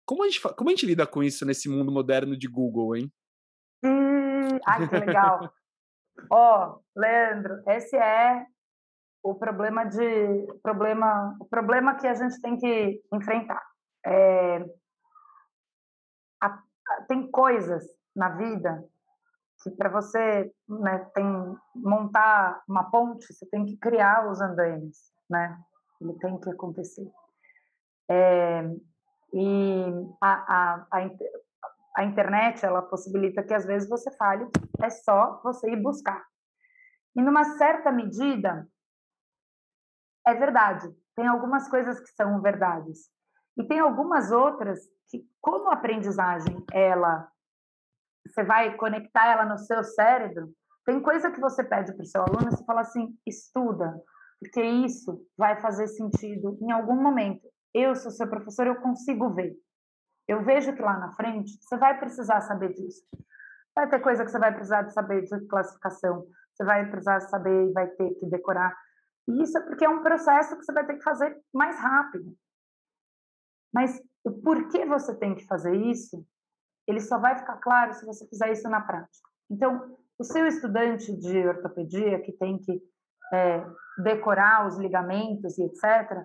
Como a gente, como a gente lida com isso nesse mundo moderno de Google, hein?
Hum, ai, que legal. Ó, oh, Leandro, esse é o problema de problema, o problema que a gente tem que enfrentar. É, a, tem coisas na vida que para você né, tem montar uma ponte, você tem que criar os andaimes, né? Ele tem que acontecer. É, e a, a, a, a, internet, ela possibilita que às vezes você fale, é só você ir buscar. E numa certa medida, é verdade. Tem algumas coisas que são verdades. E tem algumas outras que, como a aprendizagem, ela, você vai conectar ela no seu cérebro, tem coisa que você pede para o seu aluno, você fala assim, estuda, porque isso vai fazer sentido em algum momento. Eu sou seu professor, eu consigo ver. Eu vejo que lá na frente você vai precisar saber disso. Vai ter coisa que você vai precisar de saber de classificação, você vai precisar saber e vai ter que decorar. E isso é porque é um processo que você vai ter que fazer mais rápido. Mas o porquê você tem que fazer isso, ele só vai ficar claro se você fizer isso na prática. Então, o seu estudante de ortopedia que tem que é, decorar os ligamentos e etc.,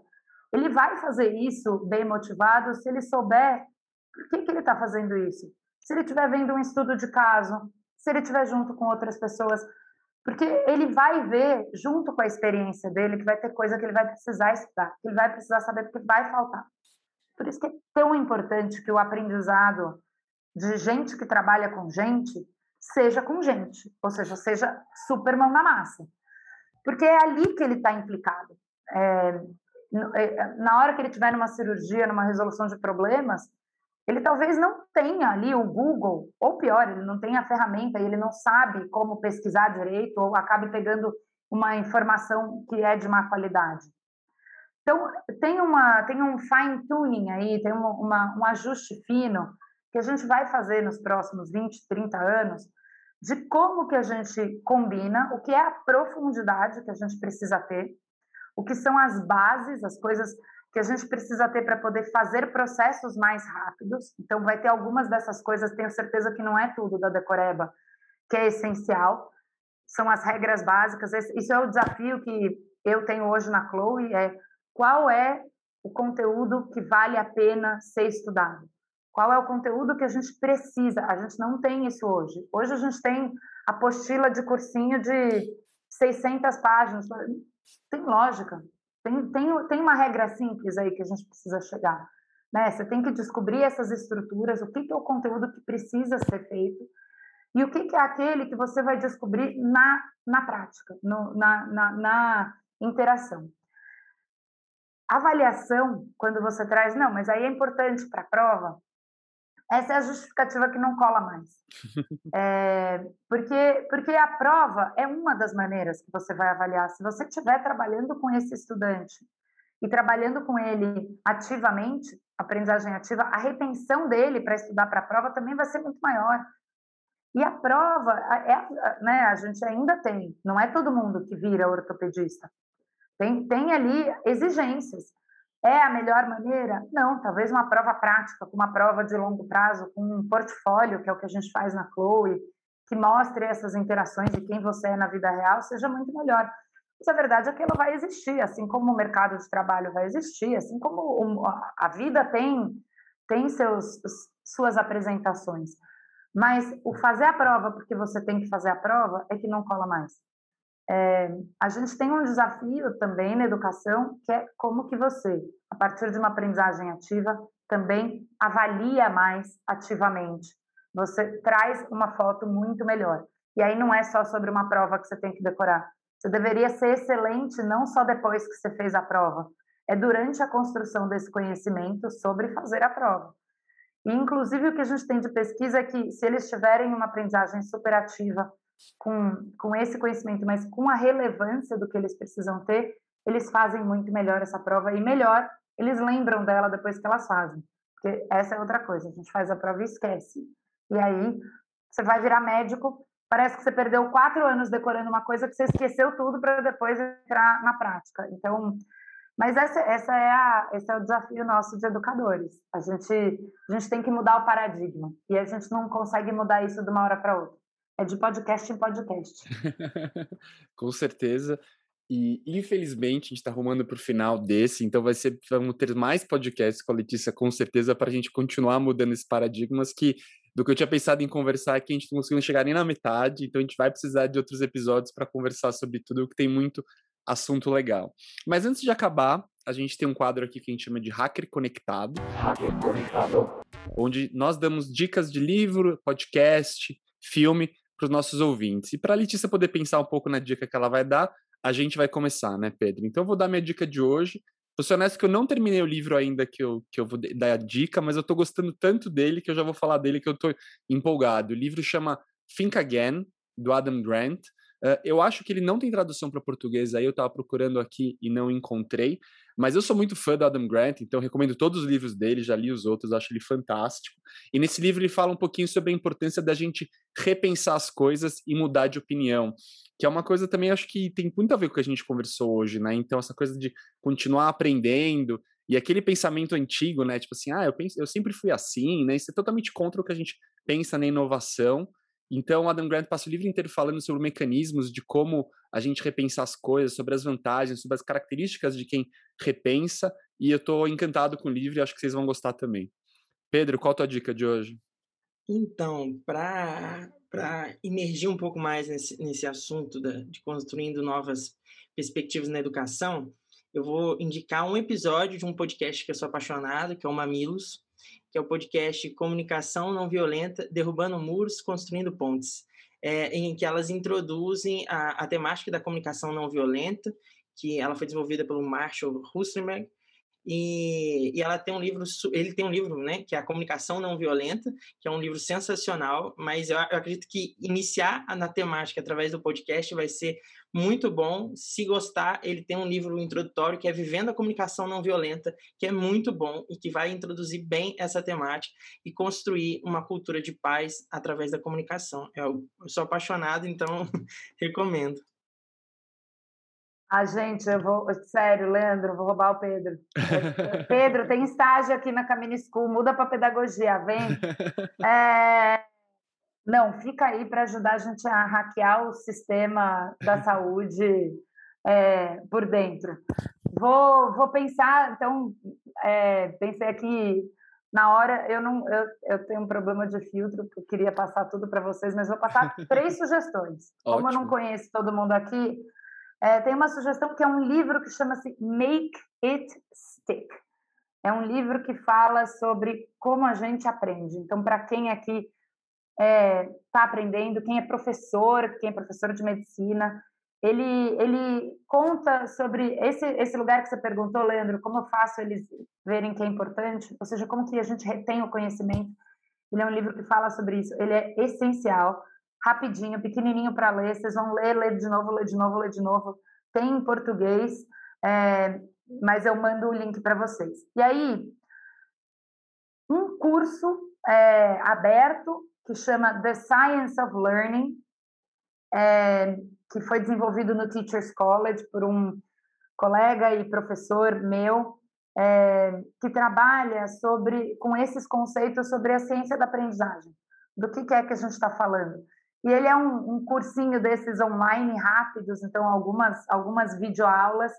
ele vai fazer isso bem motivado se ele souber por que, que ele está fazendo isso. Se ele estiver vendo um estudo de caso, se ele estiver junto com outras pessoas, porque ele vai ver, junto com a experiência dele, que vai ter coisa que ele vai precisar estudar, que ele vai precisar saber porque vai faltar. Por isso que é tão importante que o aprendizado de gente que trabalha com gente seja com gente, ou seja, seja super mão na massa. Porque é ali que ele está implicado. É, é, na hora que ele estiver numa cirurgia, numa resolução de problemas, ele talvez não tenha ali o Google, ou pior, ele não tem a ferramenta e ele não sabe como pesquisar direito, ou acabe pegando uma informação que é de má qualidade. Então, tem, uma, tem um fine tuning aí, tem uma, uma, um ajuste fino que a gente vai fazer nos próximos 20, 30 anos de como que a gente combina, o que é a profundidade que a gente precisa ter, o que são as bases, as coisas que a gente precisa ter para poder fazer processos mais rápidos. Então, vai ter algumas dessas coisas, tenho certeza que não é tudo da Decoreba, que é essencial, são as regras básicas. Isso é o desafio que eu tenho hoje na Chloe, é qual é o conteúdo que vale a pena ser estudado? Qual é o conteúdo que a gente precisa? A gente não tem isso hoje. Hoje a gente tem apostila de cursinho de 600 páginas. Tem lógica. Tem, tem, tem uma regra simples aí que a gente precisa chegar. Né? Você tem que descobrir essas estruturas, o que, que é o conteúdo que precisa ser feito. E o que, que é aquele que você vai descobrir na, na prática, no, na, na, na interação. Avaliação, quando você traz, não, mas aí é importante para a prova, essa é a justificativa que não cola mais. É, porque, porque a prova é uma das maneiras que você vai avaliar. Se você estiver trabalhando com esse estudante e trabalhando com ele ativamente, aprendizagem ativa, a retenção dele para estudar para a prova também vai ser muito maior. E a prova, é, né, a gente ainda tem, não é todo mundo que vira ortopedista. Tem, tem ali exigências. É a melhor maneira? Não, talvez uma prova prática, com uma prova de longo prazo, com um portfólio, que é o que a gente faz na Chloe, que mostre essas interações de quem você é na vida real, seja muito melhor. Mas a verdade é que ela vai existir, assim como o mercado de trabalho vai existir, assim como a vida tem, tem seus, suas apresentações. Mas o fazer a prova porque você tem que fazer a prova é que não cola mais. É, a gente tem um desafio também na educação, que é como que você, a partir de uma aprendizagem ativa, também avalia mais ativamente. Você traz uma foto muito melhor. E aí não é só sobre uma prova que você tem que decorar. Você deveria ser excelente não só depois que você fez a prova, é durante a construção desse conhecimento sobre fazer a prova. E, inclusive, o que a gente tem de pesquisa é que, se eles tiverem uma aprendizagem superativa com, com esse conhecimento, mas com a relevância do que eles precisam ter, eles fazem muito melhor essa prova e melhor, eles lembram dela depois que elas fazem. Porque essa é outra coisa, a gente faz a prova e esquece. E aí, você vai virar médico, parece que você perdeu quatro anos decorando uma coisa que você esqueceu tudo para depois entrar na prática. Então, mas essa, essa é a, esse é o desafio nosso de educadores. A gente, a gente tem que mudar o paradigma. E a gente não consegue mudar isso de uma hora para outra. É de podcast em podcast.
Com certeza. E infelizmente a gente está arrumando para o final desse, então vai ser vamos ter mais podcasts com a Letícia, com certeza, para a gente continuar mudando esses paradigmas que do que eu tinha pensado em conversar aqui, a gente não conseguiu chegar nem na metade, então a gente vai precisar de outros episódios para conversar sobre tudo, que tem muito assunto legal. Mas antes de acabar, a gente tem um quadro aqui que a gente chama de Hacker Conectado. Hacker Conectado. Onde nós damos dicas de livro, podcast, filme para os nossos ouvintes. E para a Letícia poder pensar um pouco na dica que ela vai dar, a gente vai começar, né, Pedro? Então eu vou dar minha dica de hoje. Vou ser honesto que eu não terminei o livro ainda que eu, que eu vou dar a dica, mas eu estou gostando tanto dele que eu já vou falar dele que eu estou empolgado. O livro chama Think Again, do Adam Grant. Eu acho que ele não tem tradução para português, aí eu estava procurando aqui e não encontrei, mas eu sou muito fã do Adam Grant, então recomendo todos os livros dele, já li os outros, acho ele fantástico. E nesse livro ele fala um pouquinho sobre a importância da gente repensar as coisas e mudar de opinião, que é uma coisa também acho que tem muito a ver com o que a gente conversou hoje, né? Então essa coisa de continuar aprendendo e aquele pensamento antigo, né? Tipo assim, ah, eu, penso, eu sempre fui assim, né? Isso é totalmente contra o que a gente pensa na inovação. Então, Adam Grant passa o livro inteiro falando sobre mecanismos de como a gente repensa as coisas, sobre as vantagens, sobre as características de quem repensa, e eu estou encantado com o livro e acho que vocês vão gostar também. Pedro, qual a tua dica de hoje?
Então, para emergir um pouco mais nesse, nesse assunto da, de construindo novas perspectivas na educação, eu vou indicar um episódio de um podcast que eu sou apaixonado, que é o Mamilos, que é o podcast Comunicação Não Violenta, Derrubando Muros, Construindo Pontes, é, em que elas introduzem a, a temática da comunicação não violenta, que ela foi desenvolvida pelo Marshall Rustenberg, e, e, ela tem um livro, ele tem um livro, né, que é a Comunicação Não Violenta, que é um livro sensacional, mas eu, eu acredito que iniciar na temática através do podcast vai ser muito bom. Se gostar, ele tem um livro introdutório que é Vivendo a Comunicação Não Violenta, que é muito bom e que vai introduzir bem essa temática e construir uma cultura de paz através da comunicação. Eu, eu sou apaixonado, então recomendo.
Ah, gente, eu vou. Sério, Leandro, vou roubar o Pedro. Pedro, tem estágio aqui na Camino School, muda para pedagogia, vem. É... Não, fica aí para ajudar a gente a hackear o sistema da saúde é, por dentro. Vou, vou pensar, então, é, pensei aqui na hora, eu não, eu, eu tenho um problema de filtro, eu queria passar tudo para vocês, mas vou passar três sugestões. Como eu não conheço todo mundo aqui, é, tem uma sugestão que é um livro que chama-se Make It Stick. É um livro que fala sobre como a gente aprende. Então, para quem aqui está é, tá aprendendo, quem é professor, quem é professor de medicina. Ele, ele conta sobre esse, esse lugar que você perguntou, Leandro, como eu faço eles verem que é importante, ou seja, como que a gente retém o conhecimento. Ele é um livro que fala sobre isso. Ele é essencial, rapidinho, pequenininho para ler. Vocês vão ler, ler de novo, ler de novo, ler de novo. Tem em português, é, mas eu mando o link para vocês. E aí, um curso é, aberto que chama The Science of Learning, é, que foi desenvolvido no Teachers College por um colega e professor meu, é, que trabalha sobre com esses conceitos sobre a ciência da aprendizagem. Do que, que é que a gente está falando? E ele é um, um, cursinho desses online rápidos, então algumas algumas videoaulas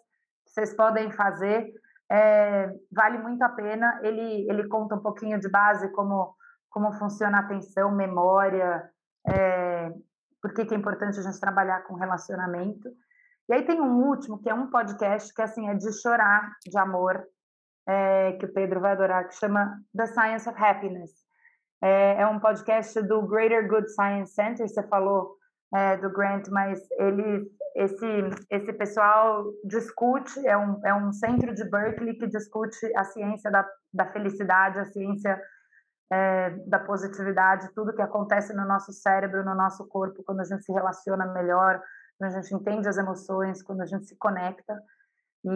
que vocês podem fazer. É, vale muito a pena. Ele ele conta um pouquinho de base como como funciona a atenção, memória, é, por que, é importante a gente trabalhar com relacionamento. E aí tem um último, que é um podcast que assim é de chorar de amor, é, que o Pedro vai adorar, que chama The Science of Happiness. É, é um podcast do Greater Good Science Center, você falou é, do Grant, mas ele, esse, esse pessoal discute, é um, é um centro de Berkeley que discute a ciência da, da felicidade, a ciência é, da positividade, tudo que acontece no nosso cérebro, no nosso corpo, quando a gente se relaciona melhor, quando a gente entende as emoções, quando a gente se conecta. E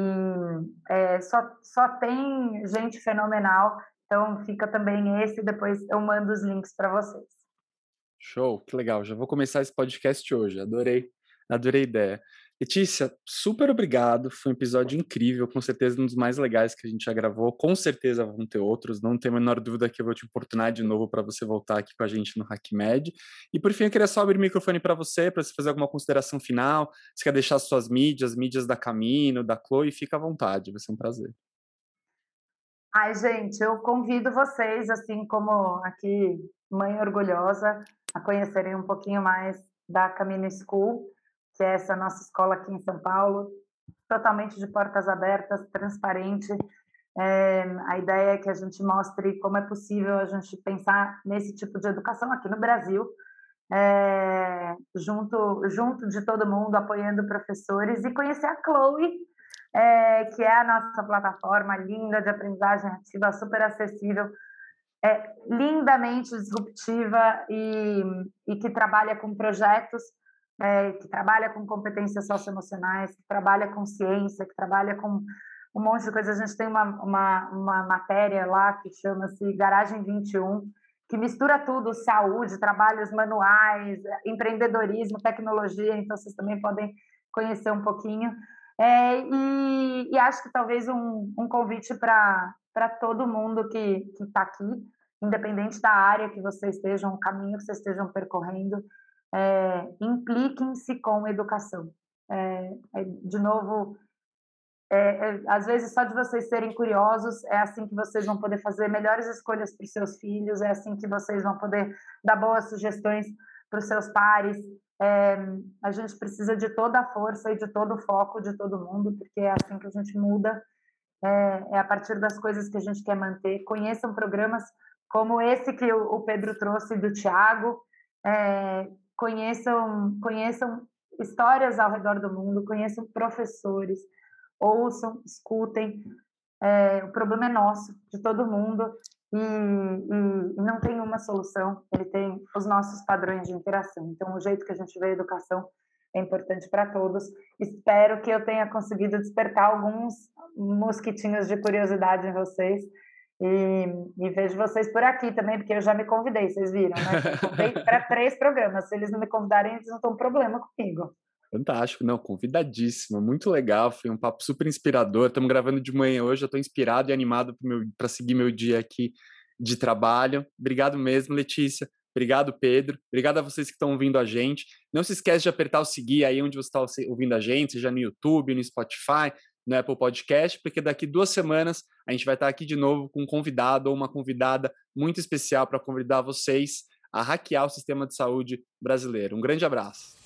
é, só, só tem gente fenomenal, então fica também esse, depois eu mando os links para vocês.
Show, que legal. Já vou começar esse podcast hoje. Adorei, adorei a ideia. Letícia, super obrigado. Foi um episódio incrível, com certeza um dos mais legais que a gente já gravou. Com certeza vão ter outros, não tenho a menor dúvida que eu vou te oportunar de novo para você voltar aqui com a gente no HackMed. E por fim, eu queria só abrir o microfone para você, para você fazer alguma consideração final. Se quer deixar suas mídias, mídias da Camino, da Chloe, fica à vontade, vai ser um prazer.
Ai, gente, eu convido vocês, assim como aqui, mãe orgulhosa, a conhecerem um pouquinho mais da Camino School que é essa nossa escola aqui em São Paulo, totalmente de portas abertas, transparente. É, a ideia é que a gente mostre como é possível a gente pensar nesse tipo de educação aqui no Brasil, é, junto, junto de todo mundo, apoiando professores e conhecer a Chloe, é, que é a nossa plataforma linda de aprendizagem ativa, super acessível, é, lindamente disruptiva e, e que trabalha com projetos é, que trabalha com competências socioemocionais, que trabalha com ciência, que trabalha com um monte de coisa. A gente tem uma, uma, uma matéria lá que chama-se Garagem 21, que mistura tudo, saúde, trabalhos manuais, empreendedorismo, tecnologia, então vocês também podem conhecer um pouquinho. É, e, e, acho que talvez um, um convite para todo mundo que está aqui, independente da área que vocês estejam, o caminho que vocês estejam percorrendo, é, impliquem-se com educação. É, é, de novo, é, é, às vezes só de vocês serem curiosos é assim que vocês vão poder fazer melhores escolhas para os seus filhos, é assim que vocês vão poder dar boas sugestões para os seus pares. É, a gente precisa de toda a força e de todo o foco de todo mundo, porque é assim que a gente muda, é, é a partir das coisas que a gente quer manter. Conheçam programas como esse que o, Pedro trouxe do Tiago, é, conheçam, conheçam histórias ao redor do mundo, conheçam professores, ouçam, escutem. É, o problema é nosso, de todo mundo, e, e, não tem uma solução, ele tem os nossos padrões de interação. Então, o jeito que a gente vê a educação é importante para todos. Espero que eu tenha conseguido despertar alguns mosquitinhos de curiosidade em vocês e, e, vejo vocês por aqui também, porque eu já me convidei, vocês viram, né? para três programas. Se eles não me convidarem, eles não têm problema comigo.
Fantástico, não, convidadíssima, muito legal, foi um papo super inspirador. Estamos gravando de manhã hoje, eu estou inspirado e animado para seguir meu dia aqui de trabalho. Obrigado mesmo, Letícia. Obrigado, Pedro. Obrigado a vocês que estão ouvindo a gente. Não se esquece de apertar o seguir aí onde você está ouvindo a gente, seja no YouTube, no Spotify, no Apple Podcast, porque daqui duas semanas a gente vai estar aqui de novo com um convidado ou uma convidada muito especial para convidar vocês a hackear o sistema de saúde brasileiro. Um grande abraço.